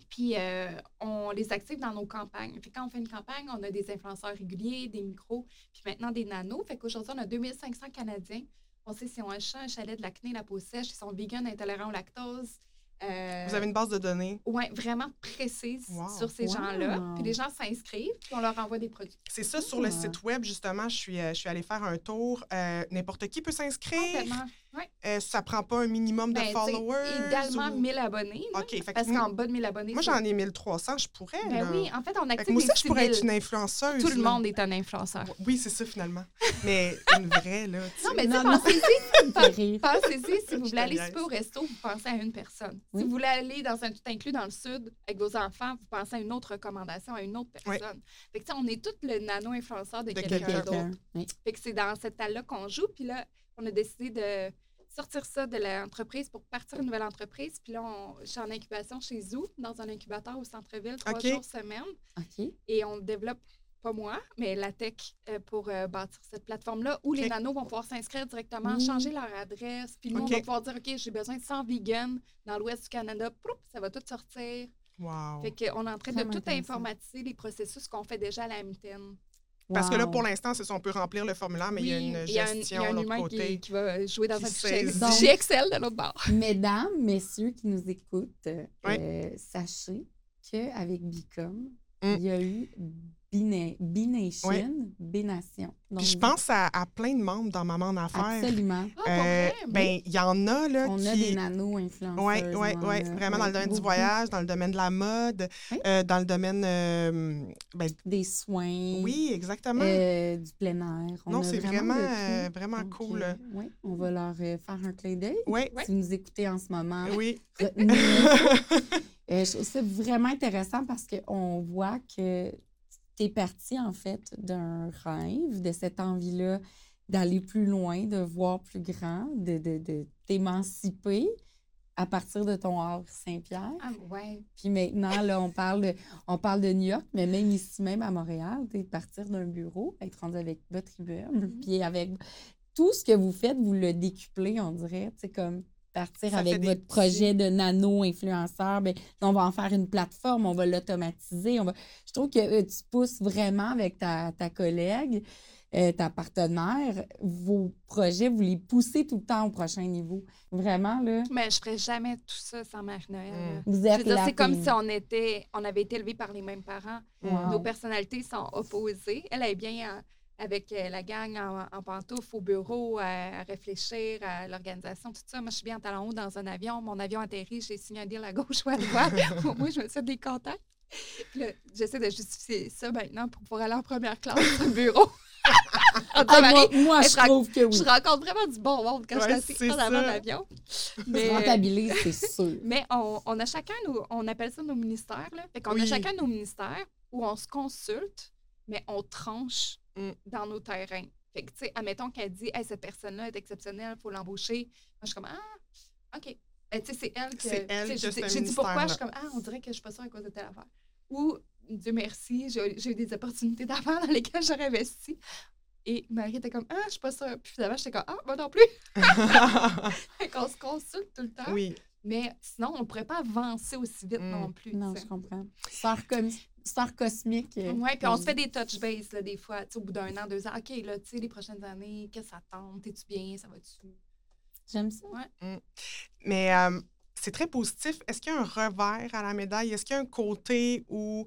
Puis, euh, on les active dans nos campagnes. Fait quand on fait une campagne, on a des influenceurs réguliers, des micros, puis maintenant des nanos. Fait qu'aujourd'hui, on a 2500 Canadiens. On sait s'ils ont un chat, un chalet de l'acné, la peau sèche, ils sont vegan, intolérants au lactose. Euh, Vous avez une base de données? Oui, vraiment précise Wow. sur ces Wow. gens-là. Puis les gens s'inscrivent, puis on leur envoie des produits. C'est ça, sur le Ah. site web, justement, je suis, euh, je suis allée faire un tour. Euh, N'importe qui peut s'inscrire. Ouais. Euh, ça prend pas un minimum de Ben, followers. Idéalement, ou- 1000 abonnés. là, OK. Fait que Parce moi, qu'en bas de 1000 abonnés, moi, j'en ai 1300, je pourrais. Ben là. oui, en fait, on Fait active moi des aussi, je pourrais être 6000. une influenceuse. Tout le là. monde est un influenceur. Oui, c'est ça, finalement. Mais une vraie, là. tu Non, mais pensez-y, fait pensez-y, [laughs] si vous voulez aller te souper au resto, vous pensez à une personne. Oui. Si vous voulez aller dans un tout inclus dans le sud avec vos enfants, vous pensez à une autre recommandation, à une autre Oui. personne. Fait que, tu sais, on est tous le nano-influenceur de, De quelqu'un quelqu'un d'autre. Oui. Fait que c'est dans cette talle-là qu'on joue. Puis là, on a décidé de sortir ça de l'entreprise pour partir une nouvelle entreprise. Puis là, on, je suis en incubation chez Zoo, dans un incubateur au centre-ville, trois jours semaine. OK. Et on développe, pas moi, mais la tech euh, pour euh, bâtir cette plateforme-là où les nanos vont pouvoir s'inscrire directement, Mm. changer leur adresse. Puis nous, on va pouvoir dire, OK, j'ai besoin de 100 vegans dans l'ouest du Canada. Proup, ça va tout sortir. Wow. Fait qu'on est en train de tout informatiser les processus qu'on fait déjà à la mitaine. Parce que là, pour l'instant, c'est ça, on peut remplir le formulaire, mais il y a Oui, une il y a un- gestion il y a un de l'autre côté. qui, qui va jouer dans un fichier Excel de l'autre bord. [laughs] Mesdames, messieurs qui nous écoutent, Oui. euh, sachez qu'avec Bicom, Mm. il y a eu Bina- B-Nation, Oui. B-Nation. Donc, Puis je pense à, à plein de membres dans Maman en affaires. Absolument. Ah, Euh, ben, il y en a, là, On qui... a des nano-influenceurs. Oui, oui, oui. Vraiment dans le domaine du voyage, dans le domaine de la mode, Oui. euh, dans le domaine. euh, ben, Des soins. oui, exactement. euh, du plein air. On non, a c'est vraiment, vraiment, euh, Donc, cool. oui, on va leur euh, faire un clin d'œil. oui, Ouais. Si vous nous écoutez en ce moment, oui. retenez. [laughs] Euh, je trouve ça vraiment intéressant parce qu'on voit que tu es parti, en fait, d'un rêve, de cette envie-là d'aller plus loin, de voir plus grand, de, de, de t'émanciper à partir de ton Havre Saint-Pierre. Ah, ouais. Puis maintenant, là, on parle, de, on parle de New York, mais même ici, même à Montréal, tu partir d'un bureau, être rendu avec votre immeuble, Mhm. puis avec tout ce que vous faites, vous le décuplez, on dirait. C'est comme partir Ça avec votre petits- projet de nano-influenceur, ben, on va en faire une plateforme, on va l'automatiser. Va... Je trouve que euh, tu pousses vraiment avec ta, ta collègue, euh, ta partenaire, vos projets, vous les poussez tout le temps au prochain niveau. Vraiment, là, Mais je ferais jamais tout ça sans Marie-Noël. Mm. vous êtes c'est comme si on était, on avait été élevés par les mêmes parents. Wow. Nos personnalités sont opposées. Elle est bien en- avec euh, la gang en, en pantoufles au bureau, à, à réfléchir à l'organisation, tout ça. Moi, je suis bien en talon haut dans un avion. Mon avion atterrit, j'ai signé un deal à gauche ou à droite. [laughs] Au moins, je me fais des contacts. J'essaie de justifier ça maintenant pour pouvoir aller en première classe sur le bureau. [laughs] Ah, moi, je trouve que oui. je rencontre vraiment du bon monde quand Ouais, je suis en avant l'avion. Mais, c'est sûr. [laughs] mais on, on a chacun nos, on appelle ça nos ministères. Là. Fait qu'on Oui. a chacun nos ministères où on se consulte, mais on tranche Mm. dans nos terrains. Fait que, tu sais, admettons qu'elle dit, hey, cette personne-là est exceptionnelle, il faut l'embaucher. Moi, je suis comme, ah, OK. Ben, tu sais, c'est elle que. C'est elle j'ai- dit pourquoi, je suis comme, ah, on dirait que je suis pas sûre à cause de telle affaire. Ou, Dieu merci, j'ai eu des opportunités d'affaires dans lesquelles j'aurais investi. Et Marie était comme, ah, je suis pas sûre. Puis finalement, j'étais comme, ah, moi non plus. [laughs] Fait qu'on se consulte tout le temps. oui. Mais sinon, on ne pourrait pas avancer aussi vite Mm. non plus. Non, je comprends. Sœur, sœur cosmique. euh, Oui, puis on se fait des touch base là, des fois, tu sais, au bout d'un an, deux ans. OK, là, tu sais, les prochaines années, qu'est-ce que ça tente? T'es-tu bien? Ça va-tu? J'aime ça. Mais euh, c'est très positif. Est-ce qu'il y a un revers à la médaille? Est-ce qu'il y a un côté où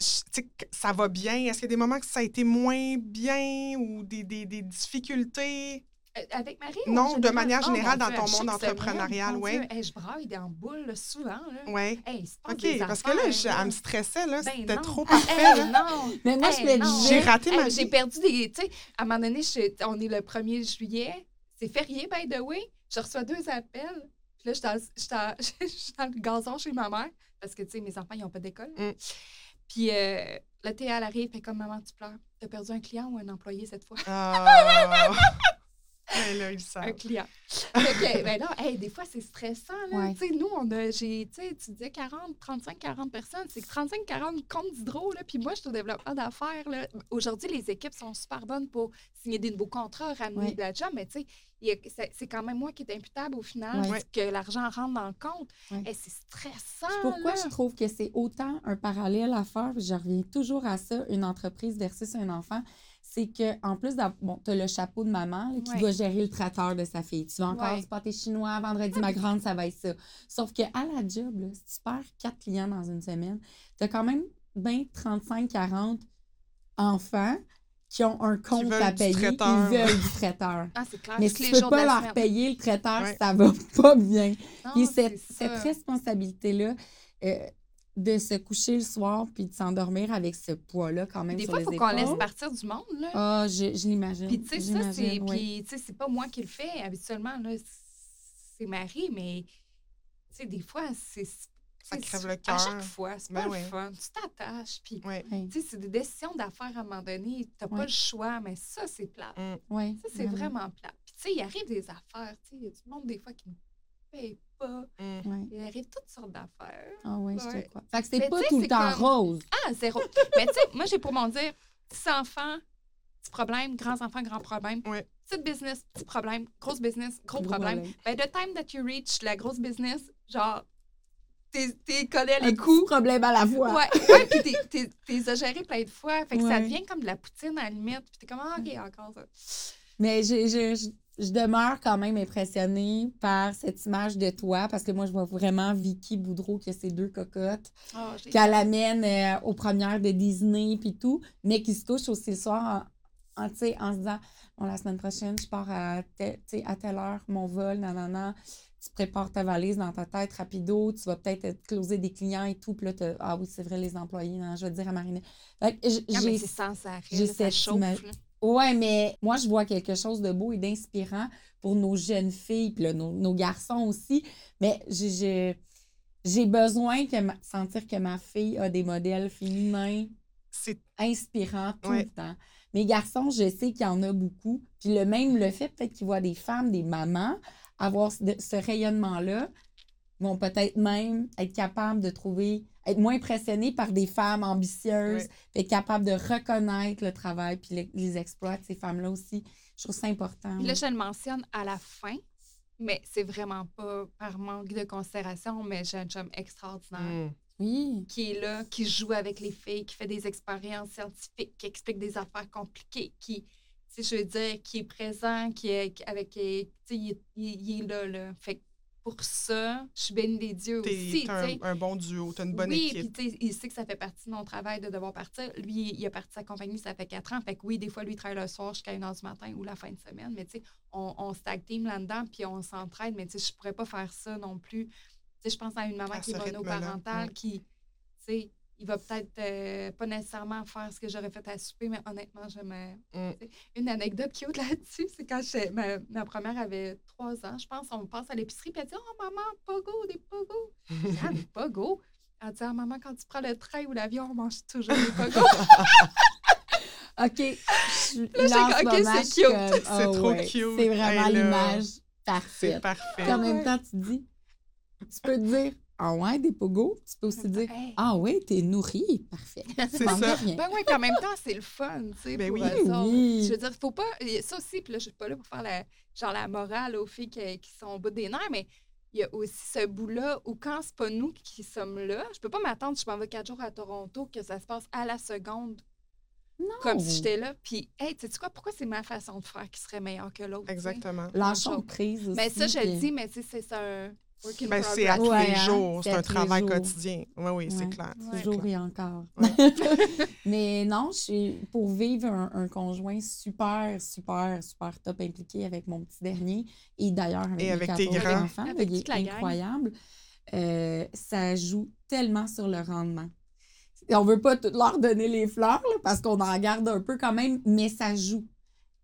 je- tu sais, que ça va bien? Est-ce qu'il y a des moments que ça a été moins bien ou des, des- des difficultés? Euh, Avec Marie? ou Non, de manière Oh, générale, dans ton monde entrepreneurial. Dieu, hey, je braille dans le boule là, souvent. Là. Oui. Hey, OK, des parce que là, je- elle me stressait, là. Ben C'était trop Hey, parfait, là. non. Mais moi, Hey, je me disais. J'ai raté ma Hey, J'ai vie. perdu des. Tu sais, à un moment donné, je- on est le 1er juillet. C'est férié, by the way. Je reçois deux appels. Puis là, je suis dans, je suis dans- [laughs] je suis dans le gazon chez ma mère parce que, tu sais, mes enfants, ils n'ont pas d'école. Mm. Puis euh, la TH, elle arrive, fait comme maman, tu pleures. T'as perdu un client ou un employé cette fois? Ah. Là, ils un client. Fait que, ben là, hey, des fois, c'est stressant. Là. Ouais. Nous, on a, j'ai, tu sais, tu disais 40, 35, 40 personnes. C'est 35, 40 comptes d'hydro. Puis moi, je suis au développement d'affaires. là. Aujourd'hui, les équipes sont super bonnes pour signer des nouveaux contrats, ramener Ouais. de la job. Mais tu sais, c'est, quand même moi qui est imputable au final Ouais. que l'argent rentre dans le compte. Hey, c'est stressant. Pourquoi là. je trouve que c'est autant un parallèle à faire, je reviens toujours à ça, une entreprise versus un enfant, c'est que en plus, d'av- bon, tu as le chapeau de maman là, qui Ouais. doit gérer le traiteur de sa fille. Tu vas encore Ouais. du chinois, vendredi, ma grande, ça va être ça. Sauf que à la job, là, si tu perds quatre clients dans une semaine, tu as quand même 20, 35, 40 enfants qui ont un compte à payer, traiteur. ils veulent du traiteur. Ah, c'est clair. Mais si tu peux jours de pas leur semaine. payer le traiteur, ça va [laughs] pas bien. Non, c'est cette, cette responsabilité-là euh, de se coucher le soir puis de s'endormir avec ce poids-là quand même Des sur fois, il faut qu'on laisse partir du monde. Là. Ah, je, je l'imagine. Puis, tu sais, ça, c'est. J'imagine, oui. Puis, tu sais, c'est pas moi qui le fais. Habituellement, là, c'est Marie, mais, tu sais, des fois, c'est. Ça crève le À cœur. chaque fois, c'est Ben pas oui. le fun. Tu t'attaches, puis, Ouais. Oui, tu sais, c'est des décisions d'affaires à un moment donné. T'as Ouais. pas le choix, mais ça, c'est plate. oui, Ça, c'est vraiment plate. Puis, tu sais, il arrive des affaires. Tu sais, il y a du monde, des fois, qui ne paye pas. Mm. Il arrive toutes sortes d'affaires. Ah oui, je Ouais. te crois. Fait que c'est pas tout le c'est temps comme- rose. Ah, zéro. mais, tu sais, moi, j'ai pour m'en dire, petits enfants, petit problème, grands enfants, grand problème. Ouais. Petit business, petit problème, grosse business, gros, Gros problème. problème. By the time that you reach la grosse business, genre, t'es t'es collé à Un les coups. problème à la fois. Ouais, ouais, puis t'es- t'es- géré plein de fois. Fait que ça devient comme de la poutine à la limite. Puis t'es comme, ah, OK, encore ça. Mais je, je, demeure quand même impressionnée par cette image de toi parce que moi, je vois vraiment Vicky Boudreau qui a ses deux cocottes. Ah, qu'elle amène euh, aux premières de Disney puis tout, mais qui se couche aussi le soir en, se disant bon, la semaine prochaine, je pars à, telle heure, mon vol, nanana. Tu prépares ta valise dans ta tête rapido, tu vas peut-être closer des clients et tout. Puis là, ah oui, c'est vrai, les employés, non, je vais dire à Marina. Fait que j- Ah, j'ai- cette chauffe. Ouais, mais moi, je vois quelque chose de beau et d'inspirant pour nos jeunes filles, puis nos, nos garçons aussi. Mais j'ai- j'ai besoin de sentir que ma fille a des modèles féminins C'est inspirants tout Ouais. le temps. Mes garçons, je sais qu'il y en a beaucoup. Puis le même le fait, peut-être qu'ils voient des femmes, des mamans, avoir ce, ce rayonnement-là, vont peut-être même être capables de trouver, être moins impressionnés par des femmes ambitieuses, être capables de reconnaître le travail puis les, les exploits de ces femmes-là aussi. Je trouve ça important. Puis là, je le mentionne à la fin, mais c'est vraiment pas par manque de considération, mais j'ai un chum extraordinaire Mm. Oui. qui est là, qui joue avec les filles, qui fait des expériences scientifiques, qui explique des affaires compliquées, qui, tu sais, je veux dire, qui est présent, qui est avec, qui, tu sais, il, est- il- il est là, là. Fait que pour ça, je suis bénie des dieux aussi, t'as un, un bon duo, t'as une bonne oui, équipe. puis tu sais, il sait que ça fait partie de mon travail de devoir partir. Lui, il a parti sa compagnie, ça fait quatre ans. Fait que oui, des fois, lui, il travaille le soir jusqu'à 1 h du matin ou la fin de semaine. Mais tu sais, on, on tag team là-dedans, puis on s'entraide. Mais tu sais, je pourrais pas faire ça non plus. Tu sais, je pense à une maman À qui est monoparentale, qui, tu sais, il va peut-être euh, pas nécessairement faire ce que j'aurais fait à souper, mais honnêtement, je me... Mm. Une anecdote cute là-dessus, c'est quand ma, ma première avait trois ans, je pense, on passe à l'épicerie, puis elle dit « Oh, maman, pogo, des pogos! » Je dis, Ah, des pogos? Elle dit, ah, maman, quand tu prends le train ou l'avion, on mange toujours des pogos. [laughs] OK. Je, Là, OK, c'est cute. comme, [laughs] C'est ah trop ouais, cute. C'est vraiment l'image C'est parfaite. parfait. Puis en même temps, tu dis, tu peux te dire, ah ouais, des pogos? Tu peux aussi dire, Hey. ah ouais, t'es nourri. Parfait. [laughs] C'est ça. rien. Ben oui, puis en même temps, c'est le fun, tu sais, Ben pour oui. eux autres. Oui. Je veux dire, faut pas... Ça aussi, puis là, je suis pas là pour faire la, genre la morale aux filles qui, qui sont au bout des nerfs, mais il y a aussi ce bout-là où quand c'est pas nous qui sommes là, je peux pas m'attendre, je m'en vais quatre jours à Toronto, que ça se passe à la seconde. Comme si j'étais là. Puis, hey, tu sais quoi, pourquoi c'est ma façon de faire qui serait meilleure que l'autre? Exactement. Lâchons prise aussi. Mais ça, je le dis, mais c'est c'est un Ben, c'est à tous Ouais, les hein, jours. c'est un travail jours. quotidien. Oui, oui, c'est clair. Toujours et encore. [laughs] Mais non, je suis pour vivre un, un conjoint super, super, super top impliqué avec mon petit dernier et d'ailleurs avec, Et mes avec tes 14 grands. enfants, Avec il est incroyable. Euh, ça joue tellement sur le rendement. Et on veut pas tout leur donner les fleurs là, parce qu'on en garde un peu quand même, mais ça joue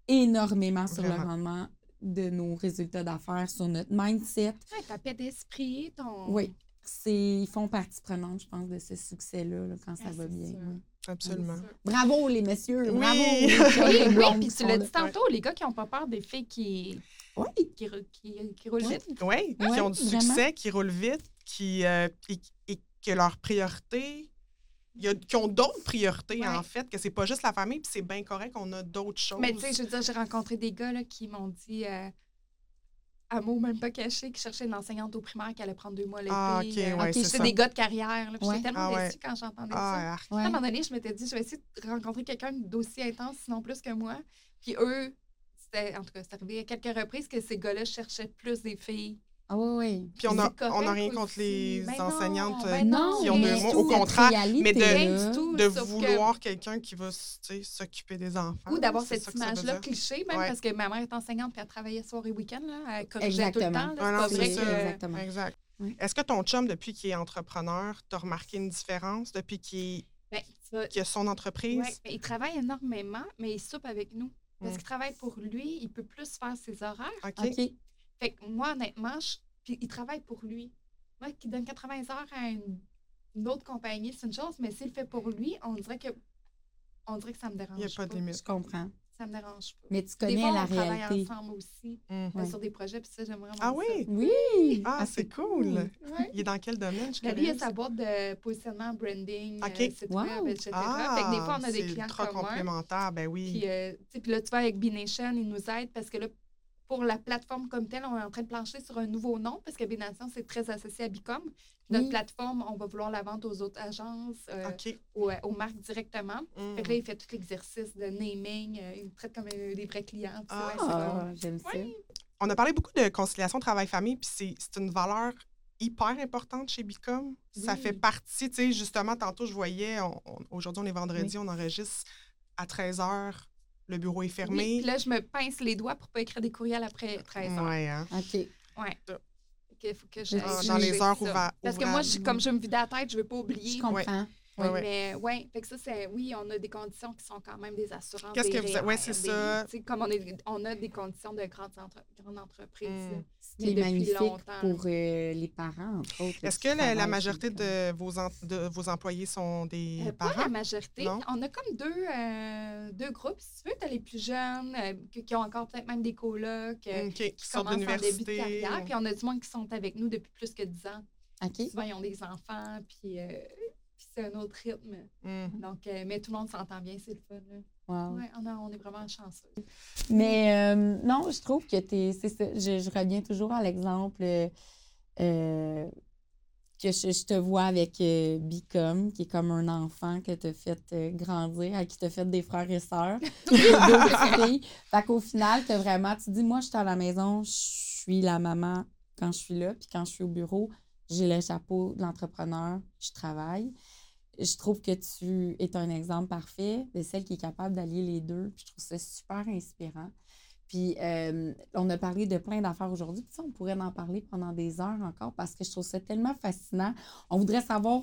énormément sur le rendement de nos résultats d'affaires, sur notre mindset. Ouais, ta paix d'esprit, ton. Oui, c'est ils font partie prenante, je pense, de ce succès-là là, quand ça va bien. Absolument. Bravo les messieurs, Oui. bravo. Oui, [laughs] les Oui, les oui, blondes puis tu l'as dit tantôt, les gars qui n'ont pas peur des filles qui, Oui. qui, qui, qui roulent Ouais. vite. Oui, qui Ouais, ont du vraiment. succès, qui roulent vite, qui, euh, et, et que leur priorité, y a- qui ont d'autres priorités, Ouais. en fait, que c'est pas juste la famille, puis c'est bien correct, on a d'autres choses. Mais tu sais, je veux dire, j'ai rencontré des gars là, qui m'ont dit, euh, à mots même pas cachés, qui cherchaient une enseignante au primaire qui allait prendre deux mois l'été. Ah, OK, euh, ouais, Ok, c'est c'est ça. des gars de carrière. Là. J'étais tellement Ah déçue quand j'entendais ça. Ah. Ouais. À un moment donné, je m'étais dit, je vais essayer de rencontrer quelqu'un d'aussi intense, sinon plus que moi. Puis eux, c'était, en tout cas, c'est arrivé à quelques reprises que ces gars-là cherchaient plus des filles. Ah oui, oui. Puis on a, C'est correct on a rien aussi. contre les Ben non, enseignantes euh, ben non, qui ont deux mois. tout Au contraire, mais de- tout. de que- vouloir quelqu'un qui va s'occuper des enfants. Ou d'avoir cette image-là cliché, même Ouais. parce que ma mère est enseignante puis elle travaillait soir et week-end. Là, elle corrigeait tout le temps. Ah C'est pas vrai ça. que... Exactement. Exact. Oui. Est-ce que ton chum, depuis qu'il est entrepreneur, t'a remarqué une différence depuis qu'il Ben, a son entreprise? Ouais, mais il travaille énormément, mais il soupe avec nous. Parce qu'il travaille pour lui, il peut plus faire ses horaires. OK. OK. Fait que moi, honnêtement, je- puis il travaille pour lui. Moi, qui donne 80 heures à une, une autre compagnie, c'est une chose, mais s'il le fait pour lui, on dirait que on dirait que ça me dérange. Il n'y a pas de limite. Je comprends. Ça me dérange pas. Mais tu Des connais fois, la on travaille réalité. ensemble aussi Mhm. Ouais. sur des projets, puis ça, j'aimerais Ah vraiment oui? Oui! Ah, c'est cool. Ouais. Il est dans quel domaine? Je lui, il a sa boîte de positionnement, branding, OK. euh, Wow. web, etc. Ah, fait que des fois, on a des c'est clients ultra communs. complémentaire, ben oui. Puis, euh, tu sais, puis là, tu vois, avec B-Nation, ils nous aident parce que là, pour la plateforme comme telle, on est en train de plancher sur un nouveau nom parce que B-Nation, c'est très associé à Bicom. Notre Oui. plateforme, on va vouloir la vendre aux autres agences, euh, OK. aux, aux marques directement. Mm. Fait que là, il fait tout l'exercice de naming. euh, il traite comme euh, des vrais clients. Ah, ouais, Ah, j'aime ça. On a parlé beaucoup de conciliation travail-famille, puis c'est- une valeur hyper importante chez Bicom. Ça fait partie, tu sais, justement, tantôt, je voyais, aujourd'hui, on est vendredi, on enregistre à 13 h, le bureau est Oui, fermé. puis là, je me pince les doigts pour pas écrire des courriels après 13 heures. Ouais, hein. OK. Ouais. Il faut que Dans- j'aille dans les heures ouva- Parce que moi, je, comme je me vidais la tête, je veux pas oublier. Je comprends. Ouais, ouais. Mais ouais, fait que ça, c'est oui, on a des conditions qui sont quand même des assurances. Qu'est-ce des que vous REER, c'est ça. tu sais, Comme on, est, on a des conditions de grandes, entre- grandes entreprises. Mm. Ce Mais qui est depuis magnifique longtemps. pour euh, les parents, entre autres. Est-ce que la, majorité de vos, en- de vos employés sont des Euh, pas parents? la majorité. Non? On a comme deux, euh, deux groupes. Si tu veux, tu as les plus jeunes, euh, qui, ont encore peut-être même des colocs, qui qui sortent commencent en début de d'université. carrière. Puis on a du monde qui sont avec nous depuis plus que 10 ans. OK. Souvent, ils ont des enfants, puis, euh, puis c'est un autre rythme. Mm. Donc, euh, mais tout le monde s'entend bien, c'est le fun. là. Wow. Ouais, on, a- on est vraiment chanceux. Mais euh, non, je trouve que. C'est ça. Je, je reviens toujours à l'exemple euh, que je, je te vois avec Bicom, qui est comme un enfant que tu fait euh, grandir, à qui tu fait des frères et sœurs. [laughs] deux petites filles. Fait qu'au final, tu vraiment. Tu dis, moi, je suis à la maison, je suis la maman quand je suis là, puis quand je suis au bureau, j'ai le chapeau de l'entrepreneur, je travaille. Je trouve que tu es un exemple parfait de celle qui est capable d'allier les deux. Puis je trouve ça super inspirant. Puis euh, on a parlé de plein d'affaires aujourd'hui. Puis on pourrait en parler pendant des heures encore parce que je trouve ça tellement fascinant. On voudrait savoir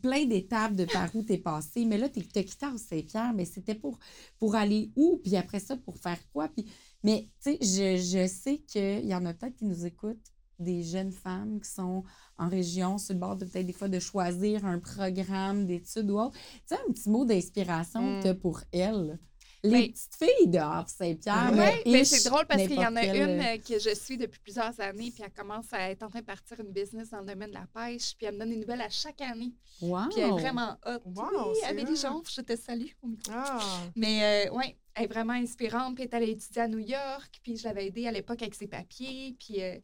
plein d'étapes de par où tu es passé. Mais là, tu as quitté à Saint-Pierre, mais c'était pour, pour aller où? Puis après ça, pour faire quoi? Puis, mais tu sais, je, je sais qu'il y en a peut-être qui nous écoutent, des jeunes femmes qui sont en région, sur le bord de peut-être des fois de choisir un programme d'études ou autre. Tu sais, un petit mot d'inspiration Mm. que tu as pour elles. Les petites filles de Saint-Pierre. Oui, mais c'est drôle parce qu'il y en a une que je suis depuis plusieurs années, puis elle commence à être en train de partir une business dans le domaine de la pêche, puis elle me donne des nouvelles à chaque année. Wow! Puis elle est vraiment hot. Wow, oui, Amélie. Jonf, je te salue au micro. Ah, Mais euh, oui, elle est vraiment inspirante. Puis elle est allée étudier à New York. Puis je l'avais aidée à l'époque avec ses papiers. Puis, euh,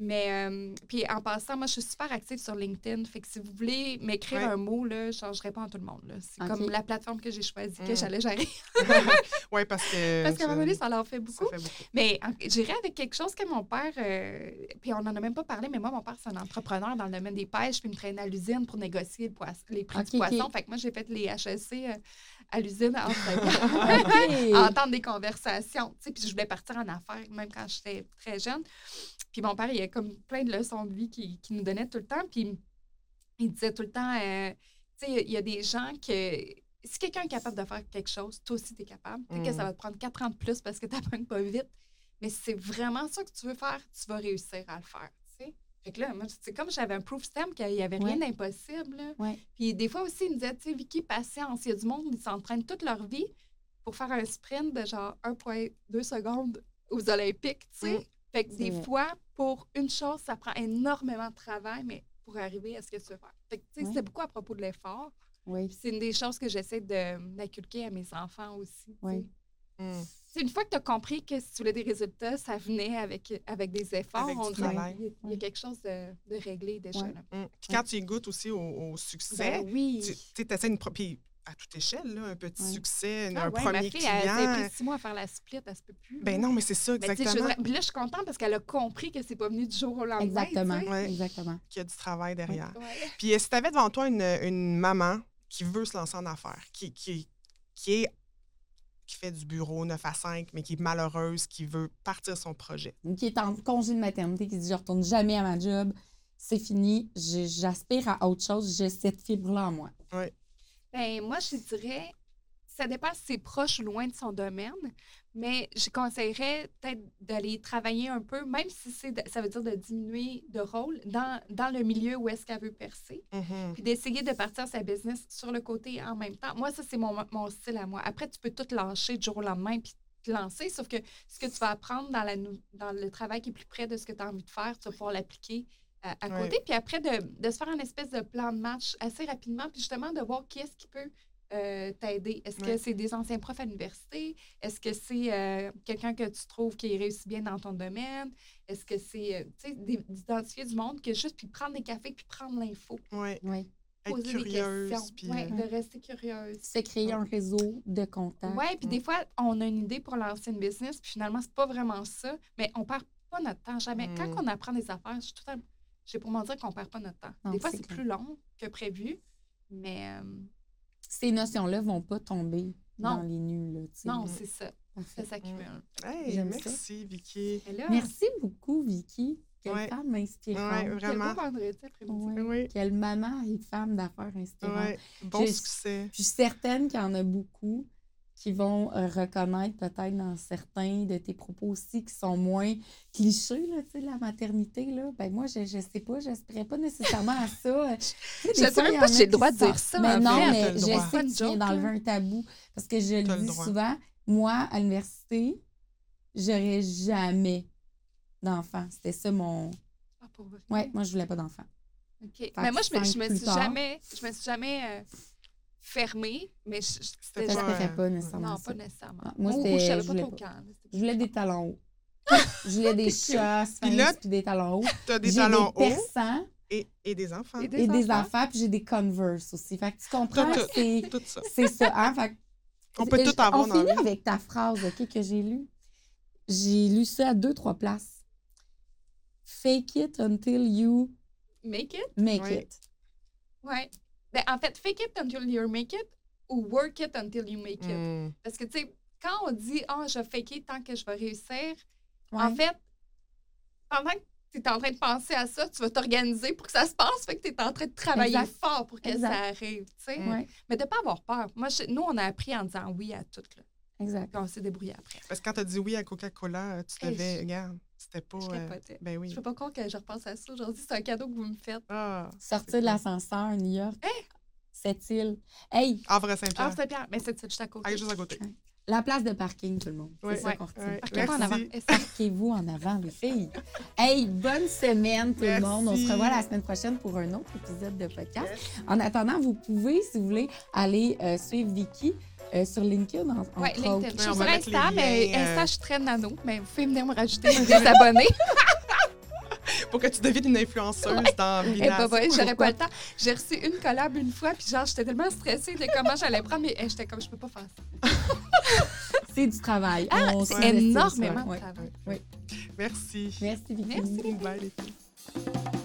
Mais, euh, puis en passant, moi, je suis super active sur LinkedIn. Fait que si vous voulez m'écrire Ouais. un mot, là, je ne réponds à tout le monde. là. C'est comme la plateforme que j'ai choisie que Mm. j'allais gérer. [laughs] oui, parce que. [laughs] Parce qu'à un moment donné, ça, leur fait beaucoup. fait beaucoup. Mais en- j'irai avec quelque chose que mon père, euh, puis on n'en a même pas parlé, mais moi, mon père, c'est un entrepreneur dans le domaine des pêches, puis il me traînait à l'usine pour négocier le les prix du poisson. Fait que moi, j'ai fait les HEC à l'usine [laughs] OK. entendre des conversations. Tu sais, puis je voulais partir en affaires, même quand j'étais très jeune. Puis mon père, il y a comme plein de leçons de vie qu'il qui nous donnait tout le temps. Puis il disait tout le temps, euh, tu sais, il y a des gens que... Si quelqu'un est capable de faire quelque chose, toi aussi, tu es capable. Peut-être que ça Mm. va te prendre quatre ans de plus parce que tu n'apprends pas vite. Mais si c'est vraiment ça que tu veux faire, tu vas réussir à le faire. Fait que là, moi, c'est comme j'avais un proof stamp qu'il n'y avait rien Ouais. d'impossible. Ouais. Puis des fois aussi, il me disait, tu sais, Vicky, patience. Il y a du monde, ils s'entraînent toute leur vie pour faire un sprint de genre 1,2 secondes aux Olympiques, tu sais. Fait que des vrai. fois, pour une chose, ça prend énormément de travail, mais pour arriver à ce que tu veux faire. Fait que, tu sais, Ouais. c'est beaucoup à propos de l'effort. Oui. C'est une des choses que j'essaie de- d'inculquer à mes enfants aussi. tu sais. Oui. Mm. C'est une fois que tu as compris que si tu voulais des résultats, ça venait avec, avec des efforts. Avec du on travail. Il y, a quelque chose de, de réglé déjà. Ouais. là. Mm. Puis quand tu y goûtes aussi au, au succès, Ben oui. tu essaies une. Puis à toute échelle, là, un petit Ouais. succès, Ah un ouais, ma premier fille, elle, elle a client. pris six mois à faire la split, elle se peut plus. Ben non, mais c'est ça, Ben, je exactement. voudrais- Puis là, je suis contente parce qu'elle a compris que c'est pas venu du jour au lendemain. Exactement. Exactement. Qu'il y a du travail derrière. Ouais. Puis euh, si tu avais devant toi une, une maman qui veut se lancer en affaires, qui, qui, qui est qui fait du bureau 9 à 5, mais qui est malheureuse, qui veut partir son projet. Qui est en congé de maternité, qui dit Je retourne jamais à ma job, c'est fini, j'aspire à autre chose, j'ai cette fibre-là en moi. Ben, moi, je dirais, ça dépend si c'est proche ou loin de son domaine, mais je conseillerais peut-être d'aller travailler un peu, même si c'est ça veut dire de diminuer de rôle dans, dans le milieu où est-ce qu'elle veut percer, Mhm. puis d'essayer de partir sa business sur le côté en même temps. Moi, ça, c'est mon, mon style à moi. Après, tu peux tout lâcher du jour au lendemain, puis te lancer, sauf que ce que tu vas apprendre dans, la, nou- dans le travail qui est plus près de ce que tu as envie de faire, tu vas pouvoir l'appliquer à, à côté. Puis après, de, de se faire un espèce de plan de match assez rapidement, puis justement de voir qui est-ce qui peut euh, t'aider? Est-ce que Ouais. c'est des anciens profs à l'université? Est-ce que c'est euh, quelqu'un que tu trouves qui réussit bien dans ton domaine? Est-ce que c'est, euh, tu sais, d'identifier du monde que juste, puis prendre des cafés, puis prendre l'info, Ouais. Oui. Être poser curieuse. des questions. Puis, Ouais, euh, de rester curieuse. Se créer un réseau de contacts. Oui, puis des fois, on a une idée pour lancer une business, puis finalement, c'est pas vraiment ça, mais on perd pas notre temps jamais. Mm. Quand on apprend des affaires, je suis tout temps- j'ai pour m'en dire qu'on perd pas notre temps. Non, des fois, c'est plus long que prévu, mais euh, Ces notions-là vont pas tomber Non. dans les. Là, sais. non, Mm. c'est ça. Parfait. Ça s'accumule. Hey, J'aime ça. merci, Vicky. Là, Merci beaucoup, Vicky. Quelle Ouais. femme inspirante. Ouais, quel beau vraiment. vendredi après-midi. Ouais. Oui. Quelle maman et femme d'affaires inspirante. Ouais. Bon Je- succès. Je suis certaine qu'il y en a beaucoup qui vont euh, reconnaître peut-être dans certains de tes propos aussi qui sont moins clichés, là, tu sais, la maternité, là. Ben moi, je, je sais pas, j'aspirais pas nécessairement à ça. Sais, Je sais même pas si j'ai le droit de dire ça, Mais en non, mais je droit. sais Pas que tu viens d'enlever un tabou. Parce que je le dis souvent, moi, à l'université, j'aurais jamais d'enfants. C'était ça mon... Ah, pour vrai. Ouais, moi, je voulais pas d'enfants. OK. Mais moi, je me, je me suis tard. jamais, je me suis jamais euh, fermée, mais je- je- C'était jamais- J'espérais euh, pas nécessairement Non, ça. pas nécessairement. Ah, moi, Ou- ou c'était- je savais je pas voulais trop pas. quand. Je voulais des talons hauts. je voulais des chats Puis des talons hauts. T'as des talons des hauts et, et des enfants. Et des et des enfants. enfants, puis j'ai des Converse aussi. Fait que tu comprends, c'est Tout ça. c'est ça. Hein? Fait que- On peut je- tout avoir On dans finit avec ta phrase ok, que j'ai lue. J'ai lu ça à deux, trois places. Fake it until you Make it? make Oui. it. Ouais. Ben, en fait, fake it until you make it ou work it until you make it. Mm. Parce que, tu sais, quand on dit, ah, je vais fake it tant que je vais réussir, Ouais. en fait, pendant que tu es en train de penser à ça, tu vas t'organiser pour que ça se passe. Fait que tu es en train de travailler Exact. fort pour que Exact. ça arrive, tu sais. Mm. Ouais, Mais de pas avoir peur. Moi, je- nous, on a appris en disant oui à tout, là. exact. Puis on s'est débrouillé après. Parce que quand t'as dit oui à Coca-Cola, tu je- regarde, c'était pas. Je euh, capotais. ben oui. Je peux pas croire que je repense à ça aujourd'hui. C'est un cadeau que vous me faites. Ah, Sortir de l'ascenseur New York. Hein? Cette île. Hey, Havre Ah, Saint-Pierre. Mais c'est juste à côté. Ah, juste à côté. la place de parking, tout le monde. Ouais, C'est ça qu'on retient. Parquez-moi en avant. Parquez-vous en avant, les filles. Hey, bonne semaine, tout le monde. On se revoit la semaine prochaine pour un autre épisode de podcast. En attendant, vous pouvez, si vous voulez, aller euh, suivre Vicky euh, sur LinkedIn, en- entre Ouais. LinkedIn. Je Ouais, suis sur Insta, mais euh, Insta, je suis très nano. Mais vous pouvez venir me rajouter [laughs] des abonnés. [laughs] pour que tu deviennes une influenceuse dans Eh Vina. ben, ouais, j'aurais pas le [laughs] temps. J'ai reçu une collab une fois, puis genre, j'étais tellement stressée de comment j'allais prendre, mais eh, j'étais comme, je peux pas faire ça. C'est du travail. Ah, On c'est énormément de ouais. travail. Merci. Merci, Vicky. Merci. Bye, les filles.